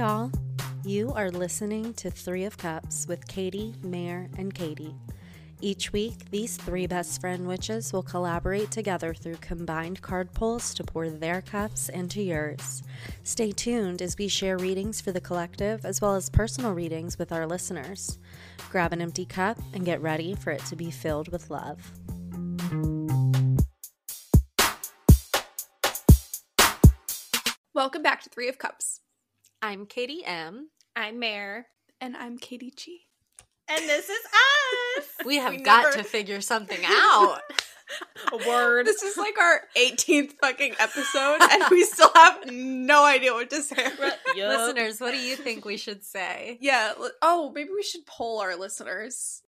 y'all. You are listening to Three of Cups with Katy, Mare, and Katie. Each week, these three best friend witches will collaborate together through combined card pulls to pour their cups into yours. Stay tuned as we share readings for the collective as well as personal readings with our listeners. Grab an empty cup and get ready for it to be filled with love. Welcome back to Three of Cups. I'm Katy M. I'm Mare. And I'm Katie G. And this is us. We have We got never- to figure something out. A word. This is like our 18th fucking episode, and we still have no idea what to say. Listeners, what do you think we should say? Yeah. Oh, maybe we should poll our listeners.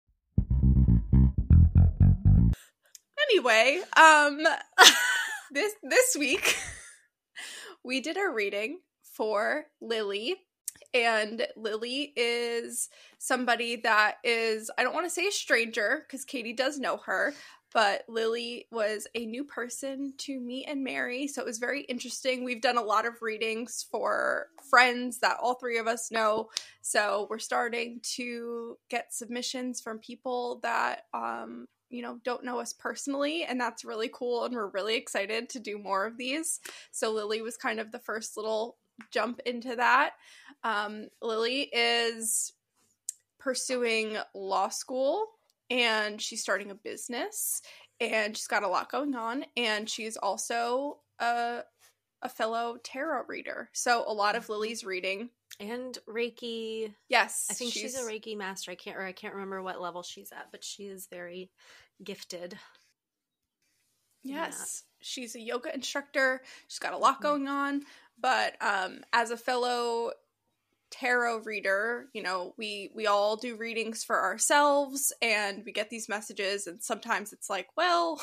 Anyway, um, this this week we did a reading for Lily, and Lily is somebody that is I don't want to say a stranger because Katie does know her, but Lily was a new person to me and Mary, so it was very interesting. We've done a lot of readings for friends that all three of us know, so we're starting to get submissions from people that um you know don't know us personally and that's really cool and we're really excited to do more of these. So Lily was kind of the first little jump into that. Um Lily is pursuing law school and she's starting a business and she's got a lot going on and she's also a a fellow tarot reader. So a lot of Lily's reading. And Reiki. Yes, I think she's, a Reiki master. I can't or I can't remember what level she's at, but she is very gifted. Yes, she's a yoga instructor. She's got a lot Mhm. going on, but um, as a fellow tarot reader, you know, we we all do readings for ourselves, and we get these messages, and sometimes it's like, well,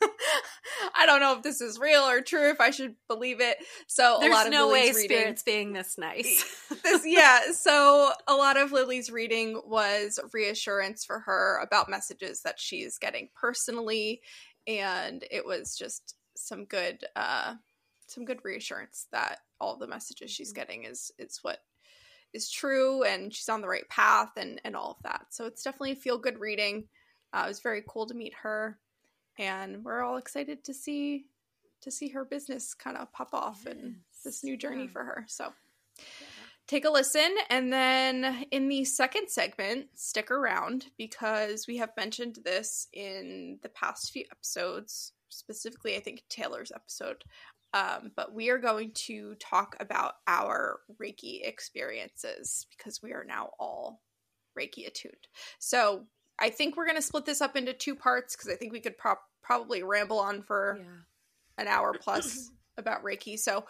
I don't know if this is real or true, if I should believe it. So There's a lot of no way Lily's reading, spirits being this nice. this, yeah, so a lot of Lily's reading was reassurance for her about messages that she's getting personally, and it was just some good, uh, some good reassurance that all the messages she's getting is is what is true, and she's on the right path, and and all of that. So it's definitely a feel good reading. Uh, it was very cool to meet her, and we're all excited to see to see her business kind of pop off and this new journey yeah. for her. So take a listen and then in the second segment stick around because we have mentioned this in the past few episodes specifically i think taylor's episode um, but we are going to talk about our reiki experiences because we are now all reiki attuned so i think we're going to split this up into two parts because i think we could prob probably ramble on for yeah. an hour plus about Reiki. So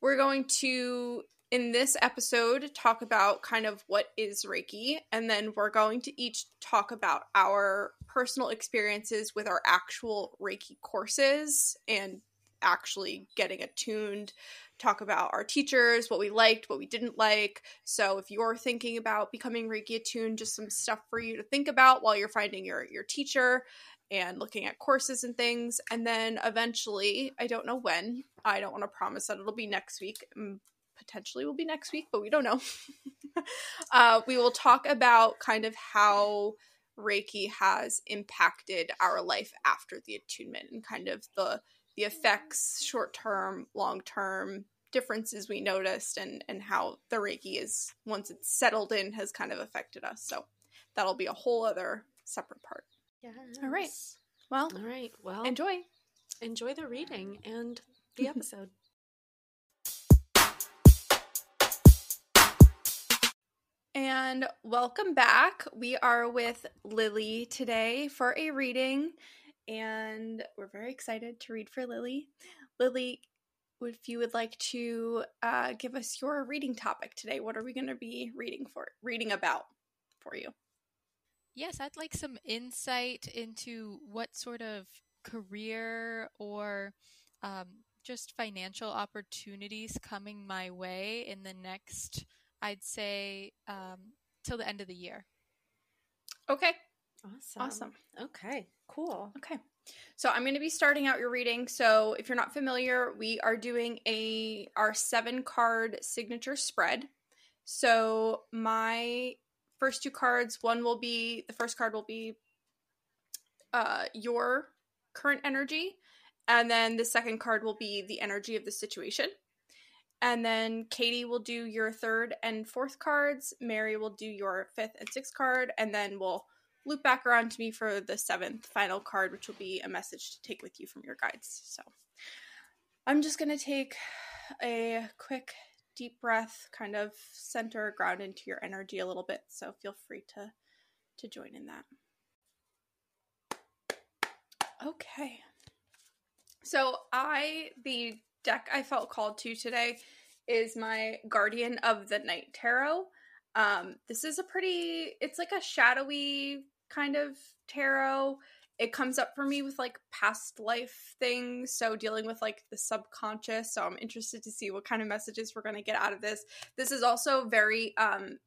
we're going to in this episode talk about kind of what is Reiki and then we're going to each talk about our personal experiences with our actual Reiki courses and actually getting attuned talk about our teachers what we liked what we didn't like so if you're thinking about becoming reiki attuned just some stuff for you to think about while you're finding your your teacher and looking at courses and things. And then eventually, I don't know when, I don't want to promise that it'll be next week. Potentially will be next week, but we don't know. uh, we will talk about kind of how Reiki has impacted our life after the attunement and kind of the the effects, short term, long term differences we noticed, and and how the Reiki is once it's settled in has kind of affected us. So that'll be a whole other separate part. All right. Well, All right. Well, enjoy. enjoy the reading and the episode. And welcome back. We are with Lily today for a reading, and we're very excited to read for Lily. Lily, if you would like to uh, give us your reading topic today, what are we going to be reading for? Reading about for you? Yes, I'd like some insight into what sort of career or um, just financial opportunities coming my way in the next, I'd say, um, till the end of the year. Okay. Awesome. Awesome. Okay. Cool. Okay. So I'm going to be starting out your reading. So if you're not familiar, we are doing a our seven card signature spread. So my first two cards, one will be the first card will be uh, your current energy, and then the second card will be the energy of the situation. And then Katie will do your third and fourth cards. Mary will do your fifth and sixth card, and then we'll loop back around to me for the seventh final card, which will be a message to take with you from your guides. So I'm just gonna take a quick deep breath, kind of center ground into your energy a little bit. So feel free to to join in that. Okay. So I the deck I felt called to today is my Guardian of the Night Tarot. Um, this is a pretty it's like a shadowy kind of tarot. It comes up for me with like past life things, so dealing with like the subconscious. So I'm interested to see what kind of messages we're going to get out of this. This is also very um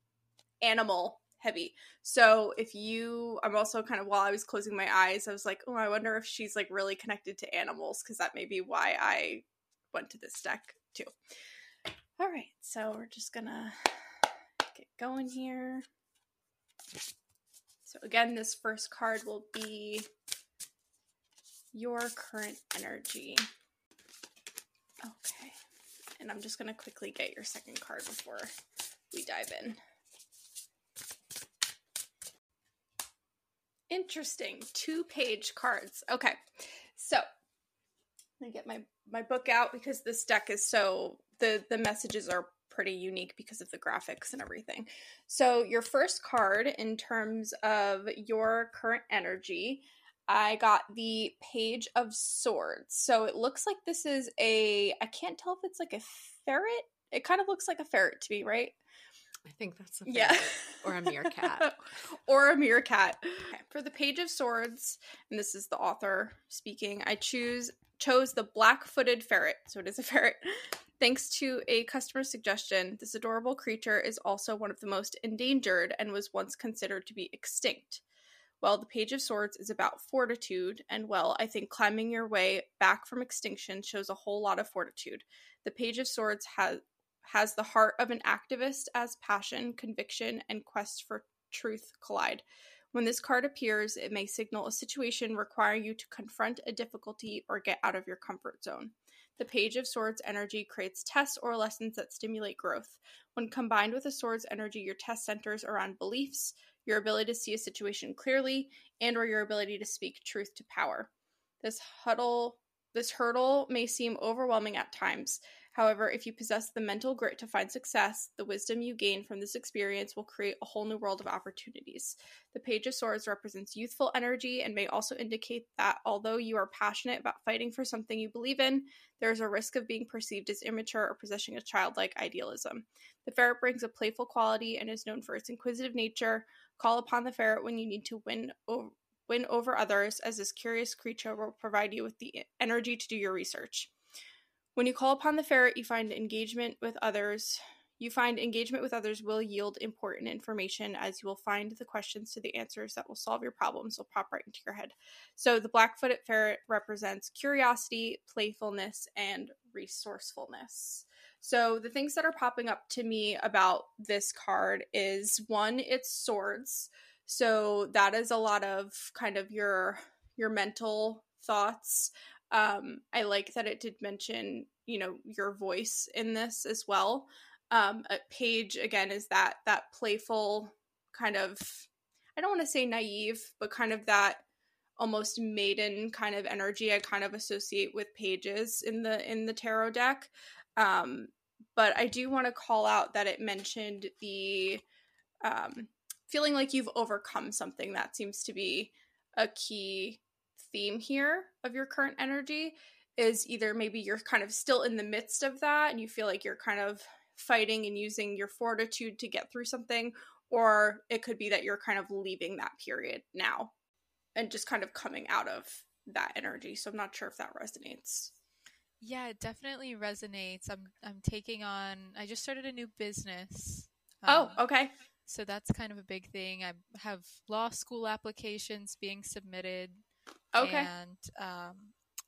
animal heavy. So if you, I'm also kind of while I was closing my eyes, I was like, oh, I wonder if she's like really connected to animals because that may be why I went to this deck too. All right, so we're just gonna get going here. So again, this first card will be your current energy. Okay, and I'm just gonna quickly get your second card before we dive in. Interesting. Two page cards. Okay. So me get my, my book out because this deck is so the the messages are pretty unique because of the graphics and everything. So your first card in terms of your current energy, I got the Page of Swords. So it looks like this is a I can't tell if it's like a ferret. It kind of looks like a ferret to me, right? I think that's a yeah, or a meerkat, or a meerkat. Okay. For the Page of Swords, and this is the author speaking. I choose chose the black-footed ferret, so it is a ferret. Thanks to a customer suggestion, this adorable creature is also one of the most endangered and was once considered to be extinct. Well, the Page of Swords is about fortitude, and well, I think climbing your way back from extinction shows a whole lot of fortitude. The Page of Swords has has the heart of an activist as passion, conviction, and quest for truth collide. When this card appears, it may signal a situation requiring you to confront a difficulty or get out of your comfort zone. The Page of Swords energy creates tests or lessons that stimulate growth. When combined with the Swords energy, your test centers around beliefs, your ability to see a situation clearly, and or your ability to speak truth to power. This huddle this hurdle may seem overwhelming at times. However, if you possess the mental grit to find success, the wisdom you gain from this experience will create a whole new world of opportunities. The Page of Swords represents youthful energy and may also indicate that although you are passionate about fighting for something you believe in, there is a risk of being perceived as immature or possessing a childlike idealism. The ferret brings a playful quality and is known for its inquisitive nature. Call upon the ferret when you need to win over win over others, as this curious creature will provide you with the energy to do your research. When you call upon the ferret, you find engagement with others. You find engagement with others will yield important information as you will find the questions to the answers that will solve your problems will pop right into your head. So the black-footed ferret represents curiosity, playfulness, and resourcefulness. So the things that are popping up to me about this card is one, it's swords. So that is a lot of kind of your your mental thoughts um, I like that it did mention, you know, your voice in this as well. Um, Page again is that that playful kind of I don't want to say naive, but kind of that almost maiden kind of energy I kind of associate with pages in the in the tarot deck. Um, but I do want to call out that it mentioned the um, feeling like you've overcome something that seems to be a key theme here of your current energy is either maybe you're kind of still in the midst of that and you feel like you're kind of fighting and using your fortitude to get through something, or it could be that you're kind of leaving that period now and just kind of coming out of that energy. So I'm not sure if that resonates. Yeah, it definitely resonates. I'm I'm taking on I just started a new business. Oh, um, oh, okay. So that's kind of a big thing. I have law school applications being submitted Okay. And um,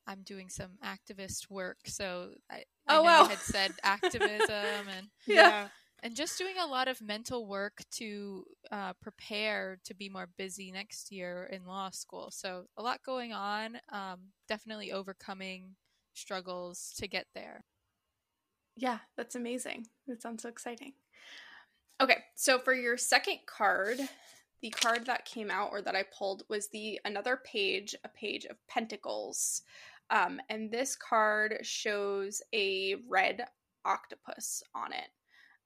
I'm doing some activist work. So I, I oh, wow. had said activism and yeah. and just doing a lot of mental work to uh, prepare to be more busy next year in law school. So a lot going on. Um, definitely overcoming struggles to get there. Yeah, that's amazing. That sounds so exciting. Okay, so for your second card, the card that came out or that I pulled was the another page, a page of pentacles. Um, and this card shows a red octopus on it.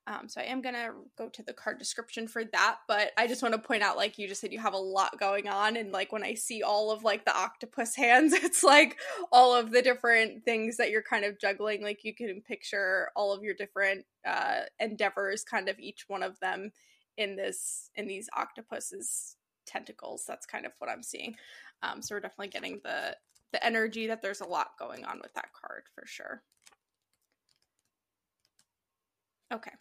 Um, so I am gonna go to the card description for that, but I just want to point out, like you just said, you have a lot going on, and like when I see all of like the octopus hands, it's like all of the different things that you're kind of juggling. Like you can picture all of your different uh, endeavors, kind of each one of them in this in these octopus's tentacles. That's kind of what I'm seeing. Um, so we're definitely getting the the energy that there's a lot going on with that card for sure. Okay.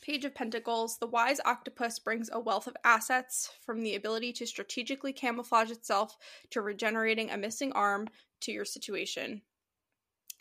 Page of Pentacles, the wise octopus brings a wealth of assets from the ability to strategically camouflage itself to regenerating a missing arm to your situation.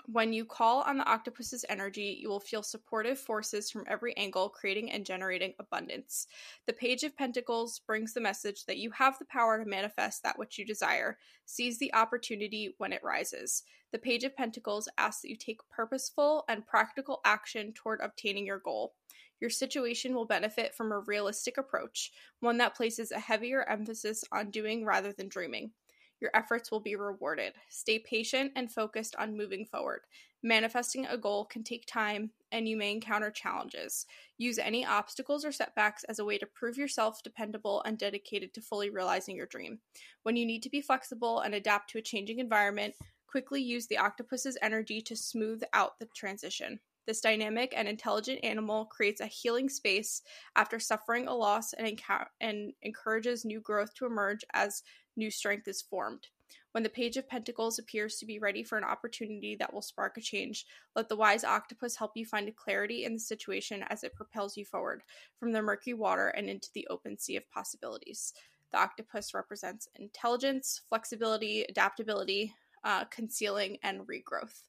When you call on the octopus's energy, you will feel supportive forces from every angle, creating and generating abundance. The Page of Pentacles brings the message that you have the power to manifest that which you desire. Seize the opportunity when it rises. The Page of Pentacles asks that you take purposeful and practical action toward obtaining your goal. Your situation will benefit from a realistic approach, one that places a heavier emphasis on doing rather than dreaming. Your efforts will be rewarded. Stay patient and focused on moving forward. Manifesting a goal can take time and you may encounter challenges. Use any obstacles or setbacks as a way to prove yourself dependable and dedicated to fully realizing your dream. When you need to be flexible and adapt to a changing environment, quickly use the octopus's energy to smooth out the transition. This dynamic and intelligent animal creates a healing space after suffering a loss and, enca- and encourages new growth to emerge as new strength is formed. When the Page of Pentacles appears to be ready for an opportunity that will spark a change, let the wise octopus help you find a clarity in the situation as it propels you forward from the murky water and into the open sea of possibilities. The octopus represents intelligence, flexibility, adaptability, uh, concealing, and regrowth.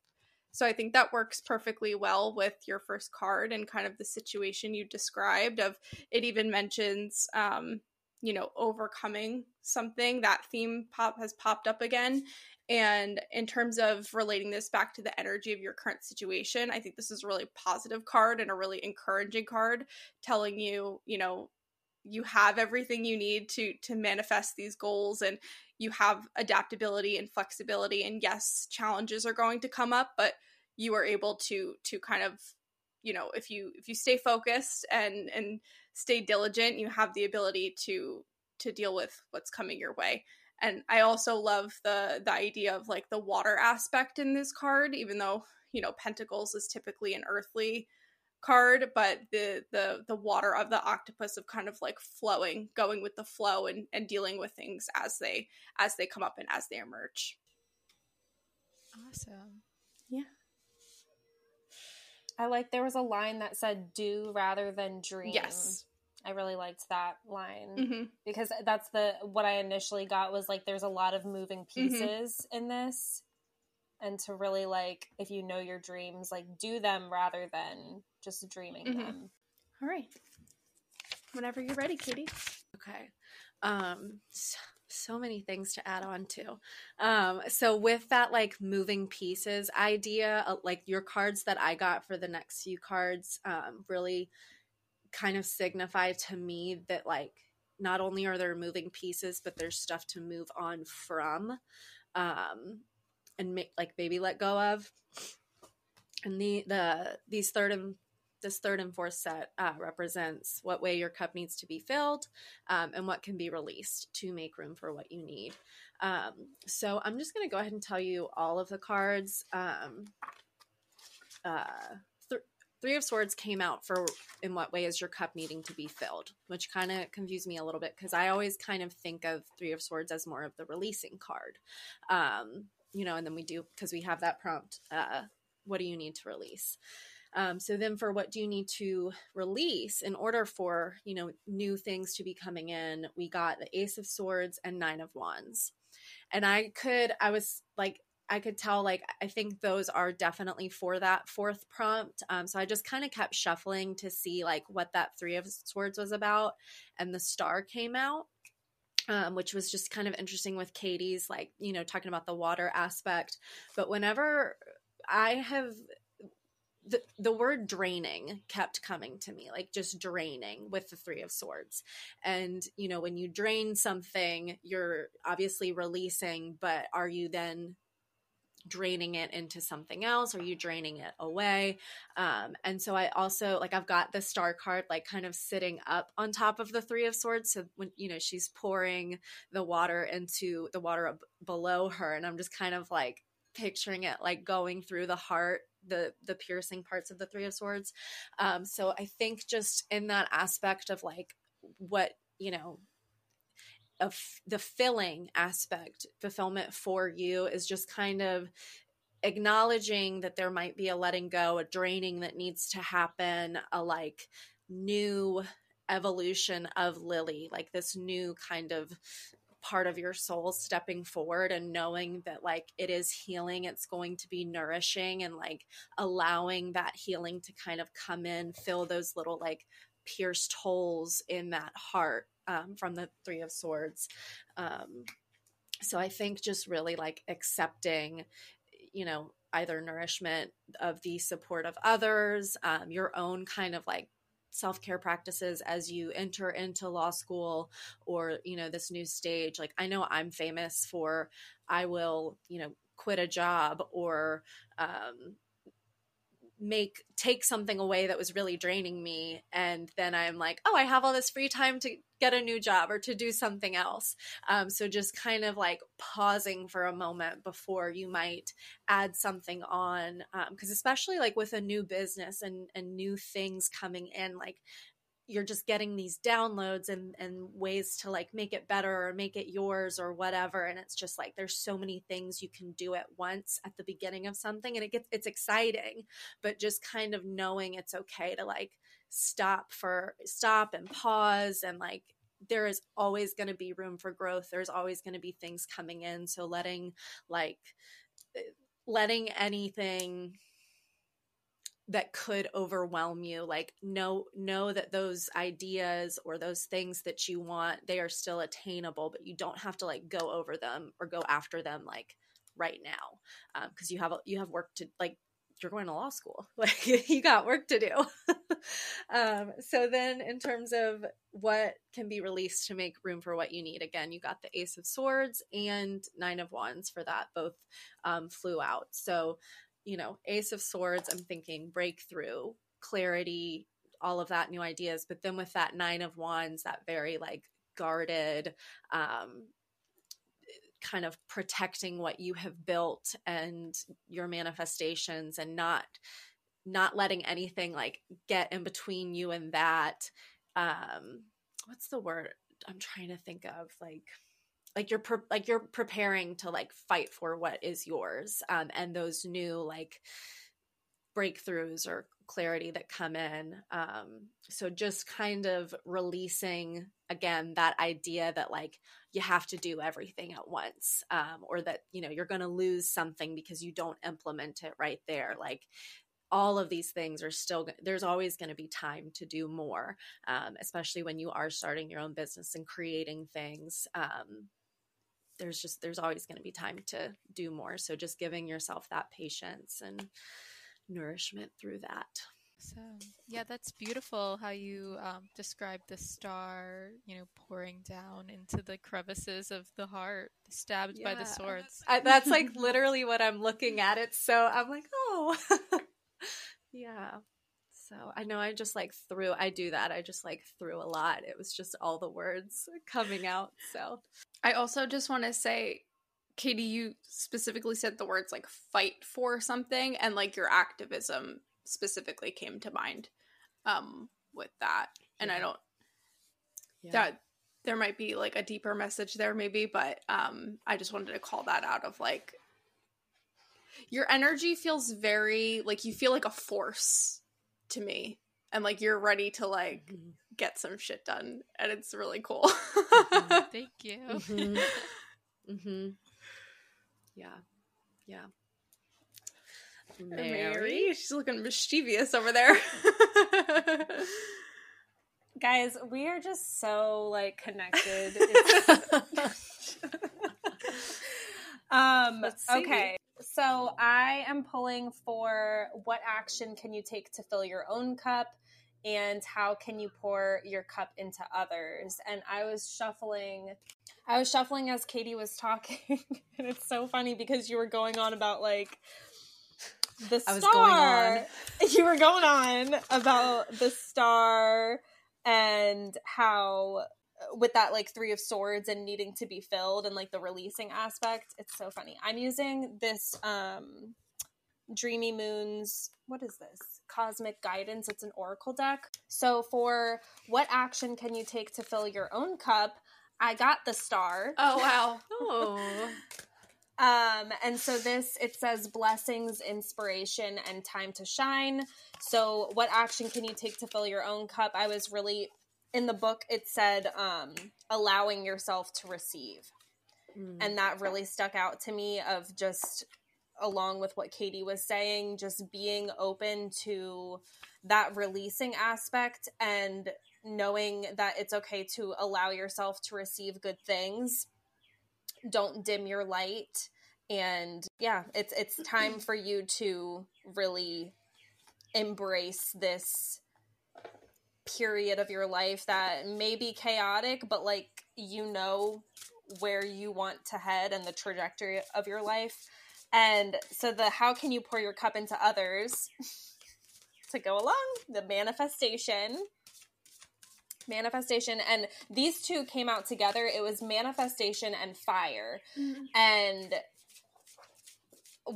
So I think that works perfectly well with your first card and kind of the situation you described of it even mentions um, you know, overcoming something. That theme pop has popped up again. And in terms of relating this back to the energy of your current situation, I think this is a really positive card and a really encouraging card telling you, you know, you have everything you need to to manifest these goals and you have adaptability and flexibility and yes challenges are going to come up but you are able to to kind of you know if you if you stay focused and and stay diligent you have the ability to to deal with what's coming your way. And i also love the the idea of like the water aspect in this card even though you know pentacles is typically an earthly card but the the the water of the octopus of kind of like flowing going with the flow and and dealing with things as they as they come up and as they emerge. Awesome. Yeah. I like there was a line that said do rather than dream. Yes i really liked that line mm-hmm. because that's the what i initially got was like there's a lot of moving Mm-hmm. pieces in this and to really like if you know your dreams like do them rather than just dreaming Mhm. them all right whenever you're ready katie Okay. Um so, so many things to add on to. Um so with that like moving pieces idea, uh, like your cards that I got for the next few cards um really kind of signify to me that like not only are there moving pieces but there's stuff to move on from um and make like maybe let go of. And the the these third and this third and fourth set uh, represents what way your cup needs to be filled um, and what can be released to make room for what you need. Um, so I'm just going to go ahead and tell you all of the cards. Um, uh, Three of Swords came out for in what way is your cup needing to be filled, which kind of confused me a little bit because I always kind of think of Three of Swords as more of the releasing card. Um, you know, and then we do because we have that prompt. Uh, what do you need to release? Um, so then for what do you need to release in order for, you know, new things to be coming in, we got the Ace of Swords and Nine of Wands. And I could, I was like I could tell like I think those are definitely for that fourth prompt. Um, so I just kind of kept shuffling to see like what that three of swords was about, and the star came out. Um, which was just kind of interesting with Katie's, like, you know, talking about the water aspect. But whenever I have the, the word draining kept coming to me like just draining with the three of swords and you know when you drain something you're obviously releasing but are you then draining it into something else or you draining it away. Um, and so i also like i've got the star card like kind of sitting up on top of the three of swords so when you know she's pouring the water into the water below her and i'm just kind of like picturing it like going through the heart the the piercing parts of the three of swords. Um so i think just in that aspect of like what you know of the filling aspect fulfillment for you is just kind of acknowledging that there might be a letting go a draining that needs to happen a like new evolution of lily like this new kind of part of your soul stepping forward and knowing that like it is healing it's going to be nourishing and like allowing that healing to kind of come in fill those little like pierced holes in that heart um, from the three of swords um, so i think just really like accepting you know either nourishment of the support of others um, your own kind of like self care practices as you enter into law school or, you know, this new stage. Like, I know I'm famous for, I will, you know, quit a job or, um, make take something away that was really draining me and then i'm like oh i have all this free time to get a new job or to do something else. Um, so just kind of like pausing for a moment before you might add something on because um, especially like with a new business and and new things coming in like you're just getting these downloads and and ways to like make it better or make it yours or whatever. And it's just like there's so many things you can do at once at the beginning of something and it gets it's exciting but just kind of knowing it's okay to like stop for stop and pause and like there is always going to be room for growth. There's always going to be things coming in. So letting like eh, letting anything that could overwhelm you like know know that those ideas or those things that you want they are still attainable but you don't have to like go over them or go after them like right now because um, you have you have work to like you're going to law school. Like you got work to do. Um, so then in terms of what can be released to make room for what you need again you got the ace of swords and nine of wands for that both um, flew out. So you know, Ace of Swords, I'm thinking breakthrough, clarity, all of that, new ideas. But then with that Nine of Wands, that very like guarded, um, kind of protecting what you have built and your manifestations and not not letting anything like get in between you and that um what's the word i'm trying to think of? Like like you're pre- like you're preparing to like fight for what is yours um, and those new like breakthroughs or clarity that come in um, so just kind of releasing again that idea that like you have to do everything at once um, or that you know you're going to lose something because you don't implement it right there like all of these things are still there's always going to be time to do more um, especially when you are starting your own business and creating things um, there's just there's always going to be time to do more. So just giving yourself that patience and nourishment through that so yeah that's beautiful how you um, describe the star you know pouring down into the crevices of the heart stabbed yeah. by the swords I, that's like literally what i'm looking at it so i'm like oh yeah so I know I just like threw, I do that. I just like threw a lot. It was just all the words coming out. So I also just want to say, Katie, you specifically said the words like fight for something and like your activism specifically came to mind um, with that. And yeah. I don't, yeah. that there might be like a deeper message there maybe, but um, I just wanted to call that out of like, your energy feels very like you feel like a force to me and like you're ready to like mm-hmm. get some shit done and it's really cool mm-hmm. thank you mm-hmm. mm-hmm. yeah Yeah. Mary. She's looking mischievous over there. Guys, we are just so like connected. um okay. So I am pulling for what action can you take to fill your own cup and how can you pour your cup into others? And I was shuffling I was shuffling as Katie was talking and it's so funny because you were going on about like the star. I was going on. You were going on about the star and how with that like three of swords and needing to be filled and like the releasing aspect it's so funny i'm using this um dreamy moons what is this cosmic guidance it's an oracle deck so for what action can you take to fill your own cup i got the star oh wow. Oh. Um, and so this it says blessings, inspiration, and time to shine. So, what action can you take to fill your own cup? I was really in the book. It said um, allowing yourself to receive, Mm. and that really stuck out to me. Of just along with what Katie was saying, just being open to that releasing aspect and knowing that it's okay to allow yourself to receive good things don't dim your light. And yeah it's it's mm-hmm. time for you to really embrace this period of your life that may be chaotic but like you know where you want to head and the trajectory of your life. And so the how can you pour your cup into others to go along the manifestation manifestation and these two came out together. It was manifestation and fire. Mm-hmm. And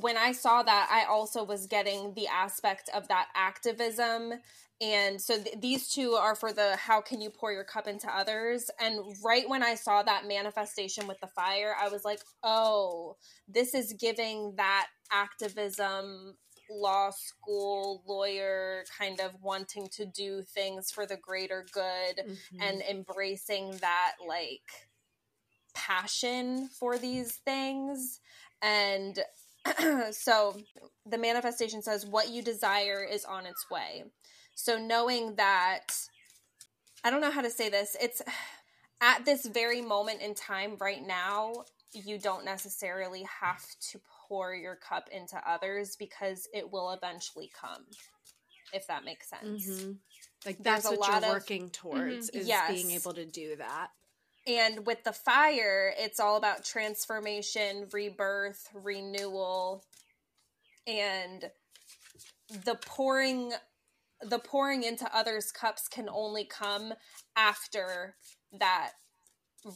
when i saw that i also was getting the aspect of that activism. And so th- these two are for the how can you pour your cup into others? And right when i saw that manifestation with the fire i was like oh this is giving that activism law school lawyer kind of wanting to do things for the greater good Mhm. and embracing that like passion for these things and so the manifestation says what you desire is on its way so knowing that i don't know how to say this it's at this very moment in time right now you don't necessarily have to pour your cup into others because it will eventually come if that makes sense Mhm. Like There's that's a what lot you're of- working towards is Yes. being able to do that. And with the fire, it's all about transformation, rebirth, renewal, and the pouring the pouring into others' cups can only come after that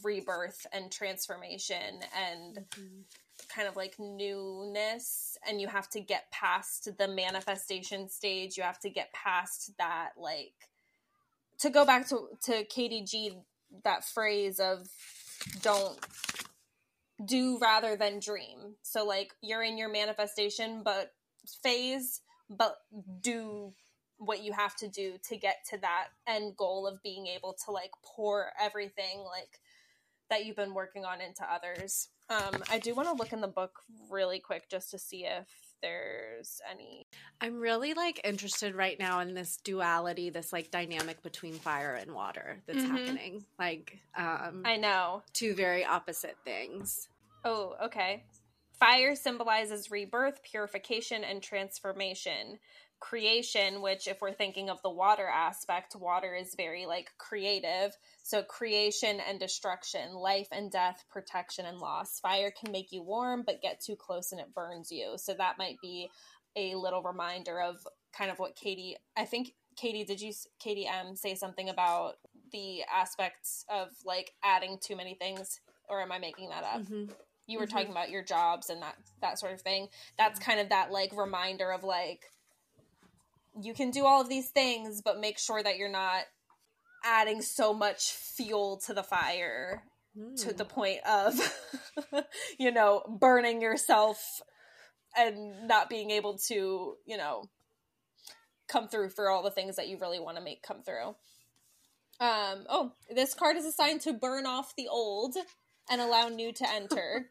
rebirth and transformation and kind of like newness and you have to get past the manifestation stage. You have to get past that like to go back to to Katie G that phrase of don't do rather than dream. So like you're in your manifestation but phase but do what you have to do to get to that end goal of being able to like pour everything like that you've been working on into others um i do want to look in the book really quick just to see if there's any I'm really like interested right now in this duality, this like dynamic between fire and water that's Mhm. happening. Like um i know two very opposite things. Oh, okay. Fire symbolizes rebirth, purification, and transformation. Creation, which, if we're thinking of the water aspect, water is very like creative. So, creation and destruction, life and death, protection and loss. Fire can make you warm, but get too close and it burns you. So, that might be a little reminder of kind of what Katie, I think, Katie, did you, Katy M, say something about the aspects of like adding too many things? Or am I making that up? Mhm. You were Mhm. talking about your jobs and that that sort of thing that's kind of that like reminder of like you can do all of these things but make sure that you're not adding so much fuel to the fire to Mm. the point of you know burning yourself and not being able to you know come through for all the things that you really want to make come through um oh this card is assigned to burn off the old and allow new to enter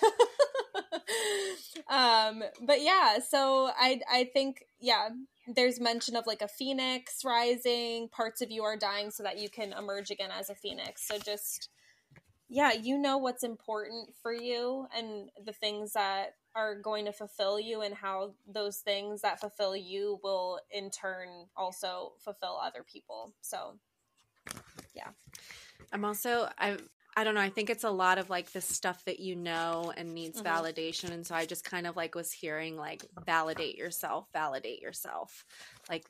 um, but yeah, so I I think yeah, there's mention of like a phoenix rising, parts of you are dying so that you can emerge again as a phoenix. So just yeah, you know what's important for you and the things that are going to fulfill you and how those things that fulfill you will in turn also fulfill other people. So yeah. I'm also I I don't know, I think it's a lot of like the stuff that you know and needs mm-hmm. validation and so I just kind of like was hearing like validate yourself, validate yourself. Like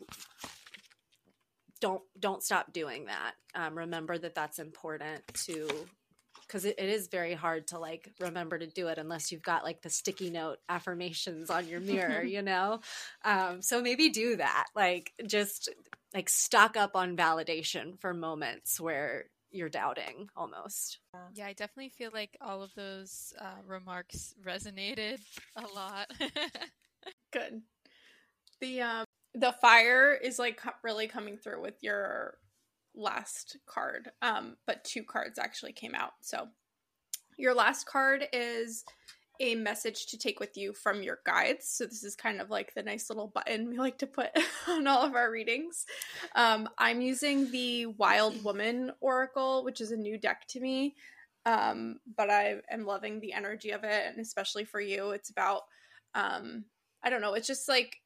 don't don't stop doing that. Um, remember that that's important to because it, it is very hard to like remember to do it unless you've got like the sticky note affirmations on your mirror, you know? Um, so maybe do that. Like just like stock up on validation for moments where you're doubting almost. Yeah, I definitely feel like all of those uh, remarks resonated a lot. Good. The um the fire is like really coming through with your last card. Um, but two cards actually came out. So your last card is a message to take with you from your guides. So this is kind of like the nice little button we like to put on all of our readings. Um, I'm using the Wild Woman Oracle, which is a new deck to me. Um, but I am loving the energy of it, and especially for you, it's about um, I don't know, it's just like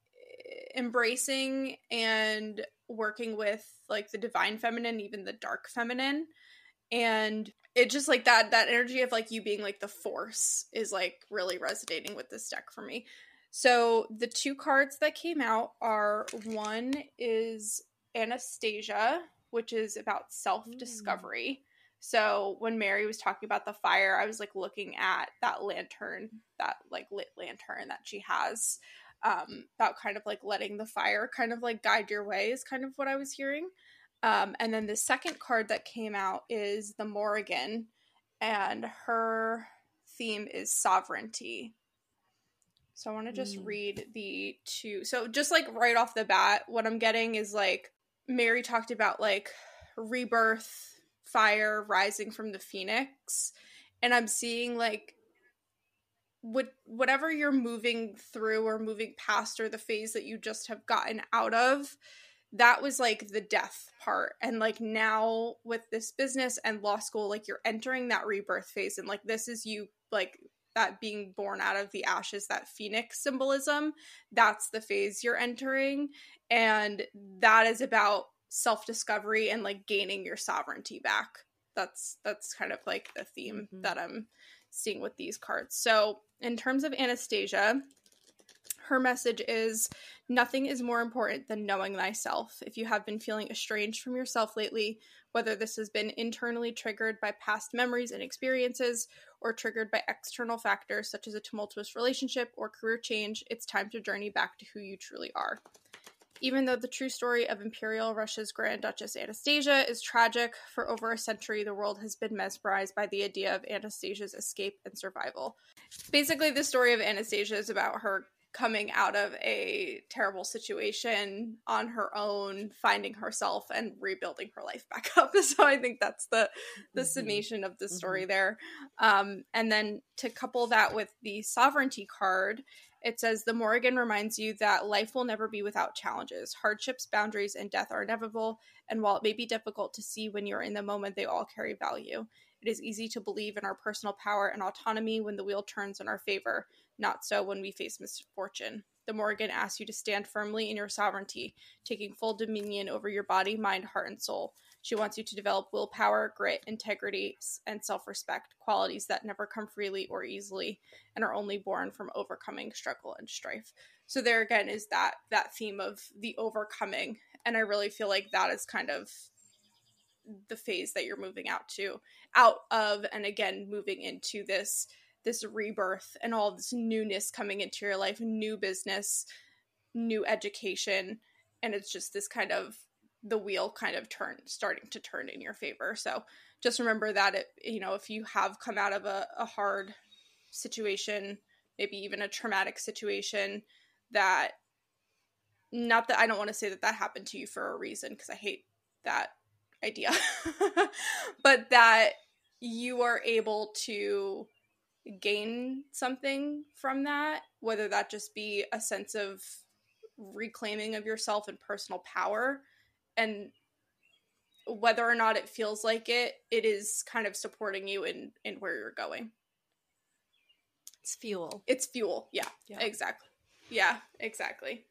embracing and working with like the divine feminine, even the dark feminine. And it just like that that energy of like you being like the force is like really resonating with this deck for me. So the two cards that came out are one is Anastasia, which is about self-discovery. Mm. So when Mary was talking about the fire, I was like looking at that lantern, that like lit lantern that she has um, about kind of like letting the fire kind of like guide your way is kind of what I was hearing. Um, and then the second card that came out is the Morrigan, and her theme is sovereignty. So I want to just mm. read the two. So just like right off the bat, what I'm getting is like Mary talked about like rebirth, fire rising from the phoenix, and I'm seeing like what whatever you're moving through or moving past or the phase that you just have gotten out of that was like the death part. And like now with this business and law school like you're entering that rebirth phase and like this is you like that being born out of the ashes that phoenix symbolism that's the phase you're entering. And that is about self-discovery and like gaining your sovereignty back. That's that's kind of like the theme mm-hmm. that i'm seeing with these cards. So in terms of Anastasia, her message is nothing is more important than knowing thyself. If you have been feeling estranged from yourself lately, whether this has been internally triggered by past memories and experiences or triggered by external factors such as a tumultuous relationship or career change, it's time to journey back to who you truly are. Even though the true story of Imperial Russia's Grand Duchess Anastasia is tragic, for over a century the world has been mesmerized by the idea of Anastasia's escape and survival. Basically, the story of Anastasia is about her coming out of a terrible situation on her own, finding herself and rebuilding her life back up. So I think that's the the mm-hmm. summation of the story mm-hmm. there. Um, and then to couple that with the sovereignty card, it says the Morrigan reminds you that life will never be without challenges. Hardships, boundaries, and death are inevitable, and while it may be difficult to see when you're in the moment, they all carry value. It is easy to believe in our personal power and autonomy when the wheel turns in our favor, not so when we face misfortune. The Morrigan asks you to stand firmly in your sovereignty, taking full dominion over your body, mind, heart, and soul. She wants you to develop willpower, grit, integrity, and self respect, qualities that never come freely or easily and are only born from overcoming struggle and strife. So there again is that that theme of the overcoming and I really feel like that is kind of the phase that you're moving out to out of and again moving into this this rebirth and all this newness coming into your life, new business, new education and it's just this kind of the wheel kind of turn starting to turn in your favor. So just remember that it you know if you have come out of a, a hard situation, maybe even a traumatic situation, that not that I don't want to say that that happened to you for a reason because I hate that idea, but that you are able to gain something from that, whether that just be a sense of reclaiming of yourself and personal power and whether or not it feels like it, it is kind of supporting you in in where you're going. It's fuel. It's fuel. Yeah, Yeah. exactly. Yeah, exactly.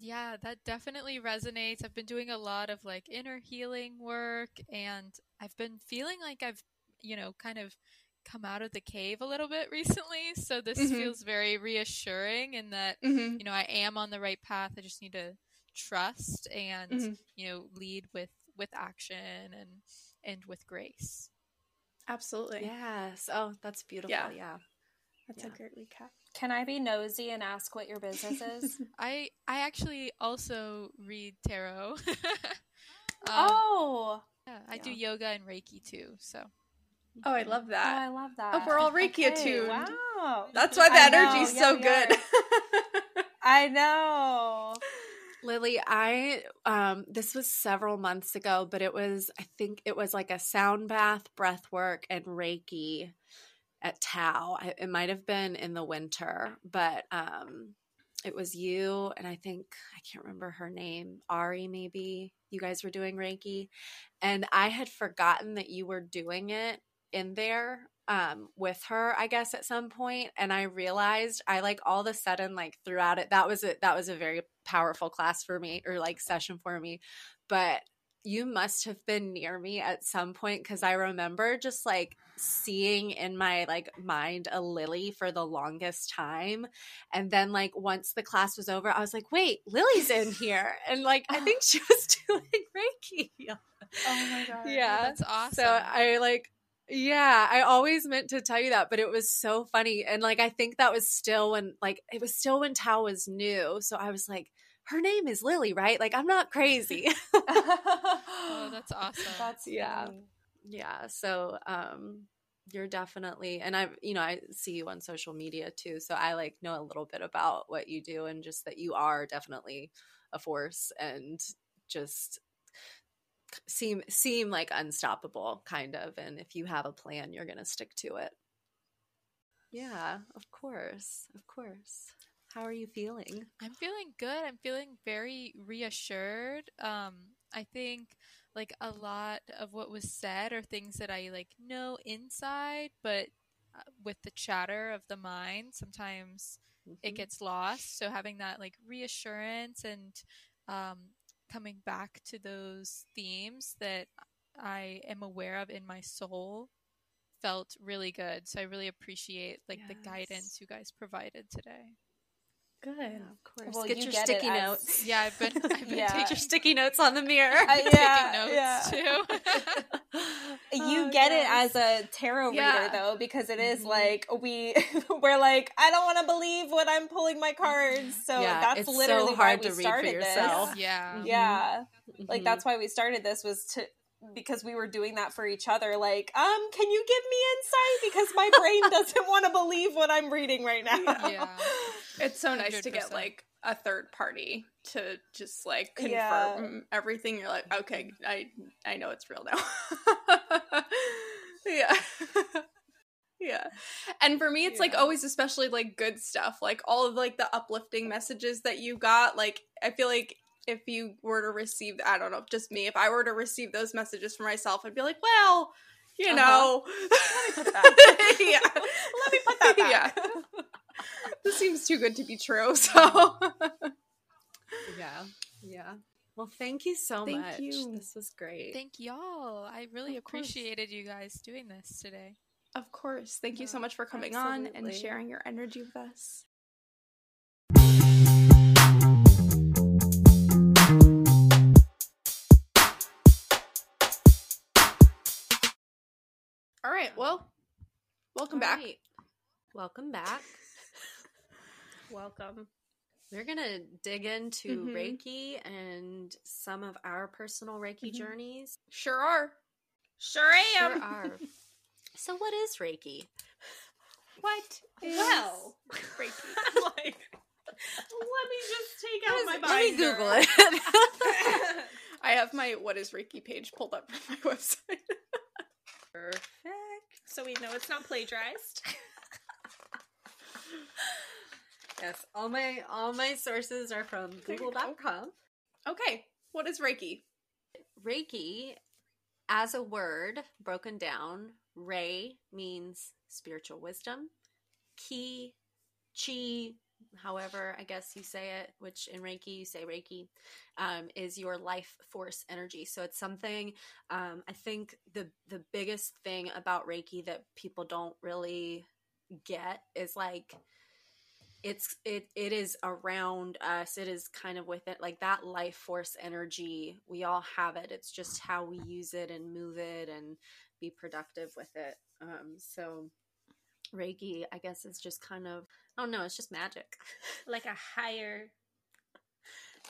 Yeah, that definitely resonates. I've been doing a lot of like inner healing work and I've been feeling like I've, you know, kind of come out of the cave a little bit recently. So this Mhm. feels very reassuring in that, hmm you know, I am on the right path. I just need to trust and, Mhm. you know, lead with with action and and with grace. Absolutely. Yes. Oh, that's beautiful. Yeah. Yeah. That's Yeah. a great recap. Can I be nosy and ask what your business is? I I actually also read tarot. um, oh, yeah, I do yoga and Reiki too. So Oh, I love that. oh, that. I love that. Oh, we're all Reiki Okay, attuned. Wow. That's why the I know, energy's yeah, so we good. I know. Lily, I um this was several months ago, but it was I think it was like a sound bath, breath work, and Reiki at Tao. I, it might have been in the winter, but um it was you and I think I can't remember her name, Ari maybe. You guys were doing Reiki, and I had forgotten that you were doing it in there um with her i guess at some point and i realized i like all of a sudden like throughout it that was a that was a very powerful class for me or like session for me but you must have been near me at some point because i remember just like seeing in my like mind a lily for the longest time and then like once the class was over i was like wait lily's in here and like i think she was doing reiki Oh my god. yeah that's awesome. so I like yeah, I always meant to tell you that, but it was so funny. And like I think that was still when like it was still when Tao was new. So I was like, her name is Lily, right? Like I'm not crazy. oh, that's awesome. That's Yeah. funny. yeah. So um you're definitely and I you know, I see you on social media too. So I like know a little bit about what you do and just that you are definitely a force and just seem seem like unstoppable kind of and if you have a plan you're going to stick to it yeah of course of course how are you feeling I'm feeling good. I'm feeling very reassured. Um, I think like a lot of what was said are things that I like know inside, but uh, with the chatter of the mind, sometimes it Mhm. gets lost. So having that like reassurance and um, coming back to those themes that I am aware of in my soul felt really good. So I really appreciate like the guidance you guys provided today. Good. Yeah, of course Well, get you your get sticky as- notes Yeah, I've been I've been Yeah. your sticky notes on the mirror taking yeah, notes yeah. too. You Oh, get it as a tarot reader though, because it is Mhm. like we we're like, I don't want to believe when I'm pulling my cards. So that's it's so literally hard why we to read for started yourself. this. yeah. Yeah. Like Mhm. that's why we started this was to because we were doing that for each other like um can you give me insight because my brain doesn't want to believe what i'm reading right now Yeah. It's so nice to get like a third party to just like confirm Yeah. everything. You're like, okay, I I know it's real now. yeah. yeah. And for me it's like always especially like good stuff. Like all of like the uplifting messages that you got, like I feel like if you were to receive I don't know, just me, if I were to receive those messages for myself, I'd be like, well, you Uh-huh. know. Let me put that. yeah. let me put that back Yeah. this seems too good to be true. So yeah yeah well thank you so Thank much you. this was great Thank y'all. I really Of course. appreciated you guys doing this today. of course, thank you so much for coming on and sharing your energy with us. All right, well, welcome All back. right. welcome back welcome We're going to dig into Mhm. Reiki and some of our personal Reiki Mhm. journeys. Sure are. sure Sure am are. So, what is Reiki? What? is Well. Reiki? like let me just take out my Let me binder. Google it. I have my what is Reiki page pulled up from my website. Perfect so we know it's not plagiarized. yes, all my all my sources are from google.com. Okay, what is Reiki? Reiki as a word broken down, Rei means spiritual wisdom. Ki, chi however I guess you say it, which in Reiki you say Reiki, um, is your life force energy. So it's something um, I think the the biggest thing about Reiki that people don't really get is like it's it it is around us. It is kind of with it. Like that life force energy we all have it. It's just how we use it and move it and be productive with it. Um so reiki i guess is just kind of Oh, i don't know it's just magic like a higher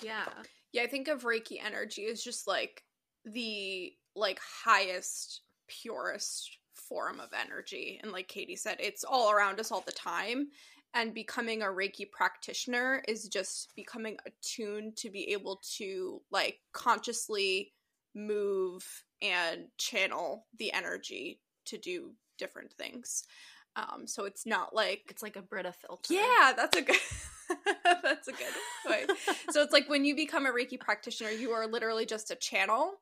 yeah Yeah, I think of Reiki energy as just like the like highest, purest form of energy. And like Katie said, it's all around us all the time. And becoming a Reiki practitioner is just becoming attuned to be able to like consciously move and channel the energy to do different things. Um, so it's not like it's like a brita filter yeah, that's a good that's a good way. So it's like when you become a Reiki practitioner, you are literally just a channel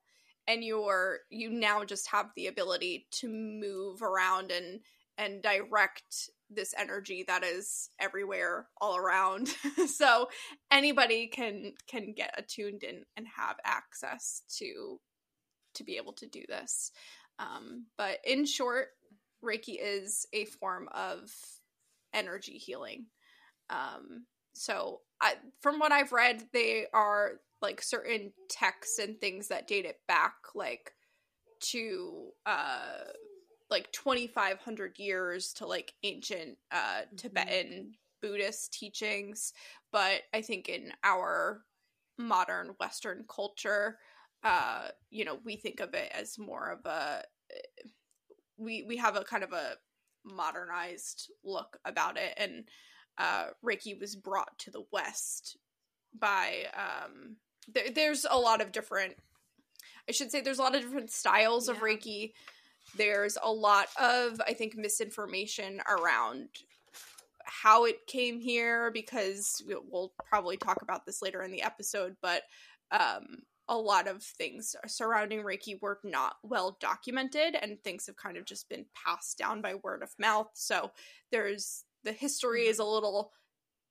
and you're you now just have the ability to move around and and direct this energy that is everywhere all around. so anybody can can get attuned in and have access to to be able to do this. Um, but in short, Reiki is a form of energy healing. Um, so, I, from what I've read, they are like certain texts and things that date it back like to uh like 2500 years to like ancient uh Tibetan Buddhist teachings, but I think in our modern western culture uh you know we think of it as more of a we we have a kind of a modernized look about it. And uh reiki was brought to the west by um there, there's a lot of different i should say there's a lot of different styles of reiki. There's a lot of i think misinformation around how it came here because we'll, we'll probably talk about this later in the episode but um a lot of things surrounding reiki were not well documented and things have kind of just been passed down by word of mouth. So there's the history is a little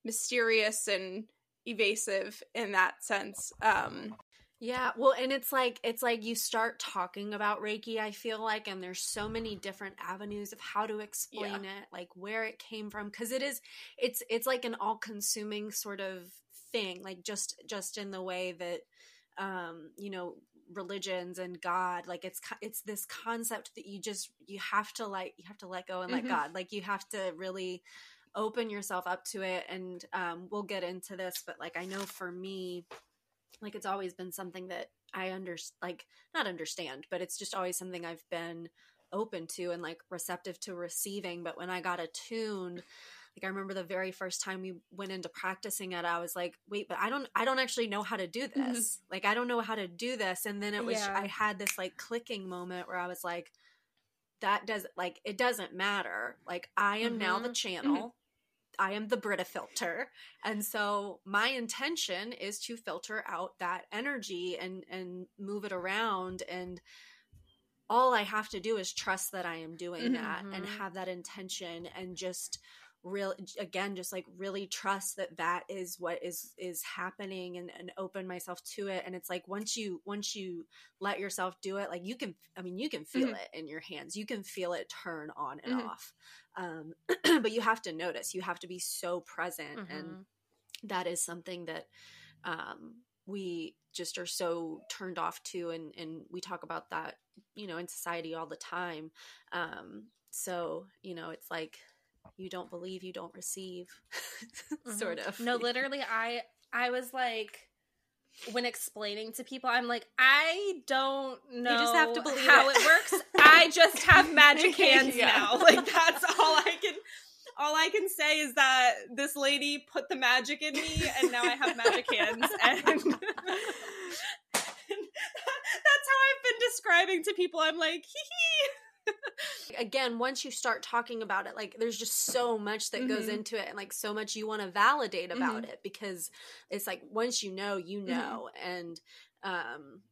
mysterious and evasive in that sense um Yeah, well, and it's like it's like you start talking about Reiki, I feel like, and there's so many different avenues of how to explain it, like where it came from cuz it is it's it's like an all-consuming sort of thing, like just just in the way that um, you know, religions and God, like it's it's this concept that you just you have to like you have to let go and let Mhm. God. Like you have to really open yourself up to it and um we'll get into this, but like I know for me like it's always been something that I under like not understand, but it's just always something I've been open to and like receptive to receiving. But when I got attuned, like I remember the very first time we went into practicing it, I was like, wait, but I don't I don't actually know how to do this. Like I don't know how to do this. And then it was Yeah. I had this like clicking moment where I was like, that does like it doesn't matter. Like I am now the channel. I am the Brita filter. And so my intention is to filter out that energy and and move it around and all I have to do is trust that I am doing Mhm. that and have that intention and just real again just like really trust that that is what is is happening and, and open myself to it. And it's like once you once you let yourself do it like you can i mean you can feel Mhm. it in your hands. You can feel it turn on and Mhm. off. Um but you have to notice. You have to be so present. And that is something that um, we just are so turned off to. And, and we talk about that you know in society all the time. Um, so you know it's like you don't believe you don't receive mm-hmm. sort of No, literally, I I was like, when explaining to people, I'm like, I don't know. You just have to believe how it. it, works. I just have magic hands Yeah. now. Like that's all I can. All I can say is that this lady put the magic in me, and now I have magic hands, and that's how I've been describing to people. I'm like, hee hee. Again, once you start talking about it, like there's just so much that goes Mhm. into it and like so much you want to validate about Mhm. it because it's like once you know, you Mhm. know. And um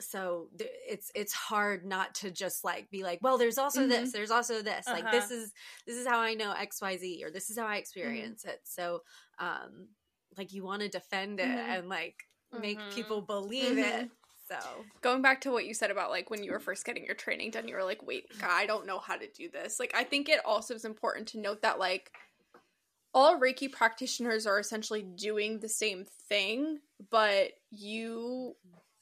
so th- it's it's hard not to just like be like, well, there's also Mhm. this, there's also this. Like Uh-huh. this is this is how I know XYZ or this is how I experience it. So um like you want to defend it Mhm. and like make people believe Mhm. it. So Going back to what you said about like when you were first getting your training done, you were like, wait, I don't know how to do this. Like, I think it also is important to note that like all Reiki practitioners are essentially doing the same thing, but you,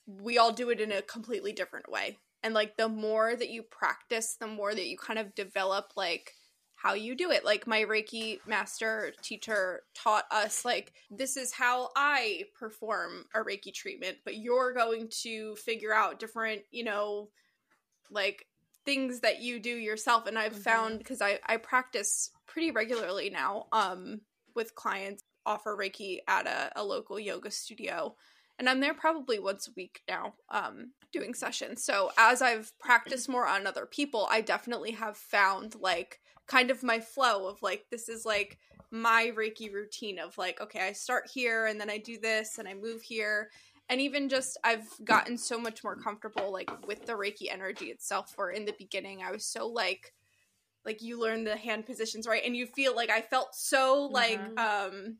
we all do it in a completely different way. And like the more that you practice, the more that you kind of develop like how you do it. Like my Reiki master teacher taught us like this is how I perform a Reiki treatment, but you're going to figure out different, you know, like things that you do yourself and I've Mhm. found because I I practice pretty regularly now um with clients offer Reiki at a, a local yoga studio and I'm there probably once a week now um doing sessions. So as I've practiced more on other people, I definitely have found like kind of my flow of like this is like my Reiki routine of like okay, I start here and then I do this and I move here and even just I've gotten so much more comfortable like with the Reiki energy itself where in the beginning I was so like like you learn the hand positions right and you feel like I felt so like Mhm. um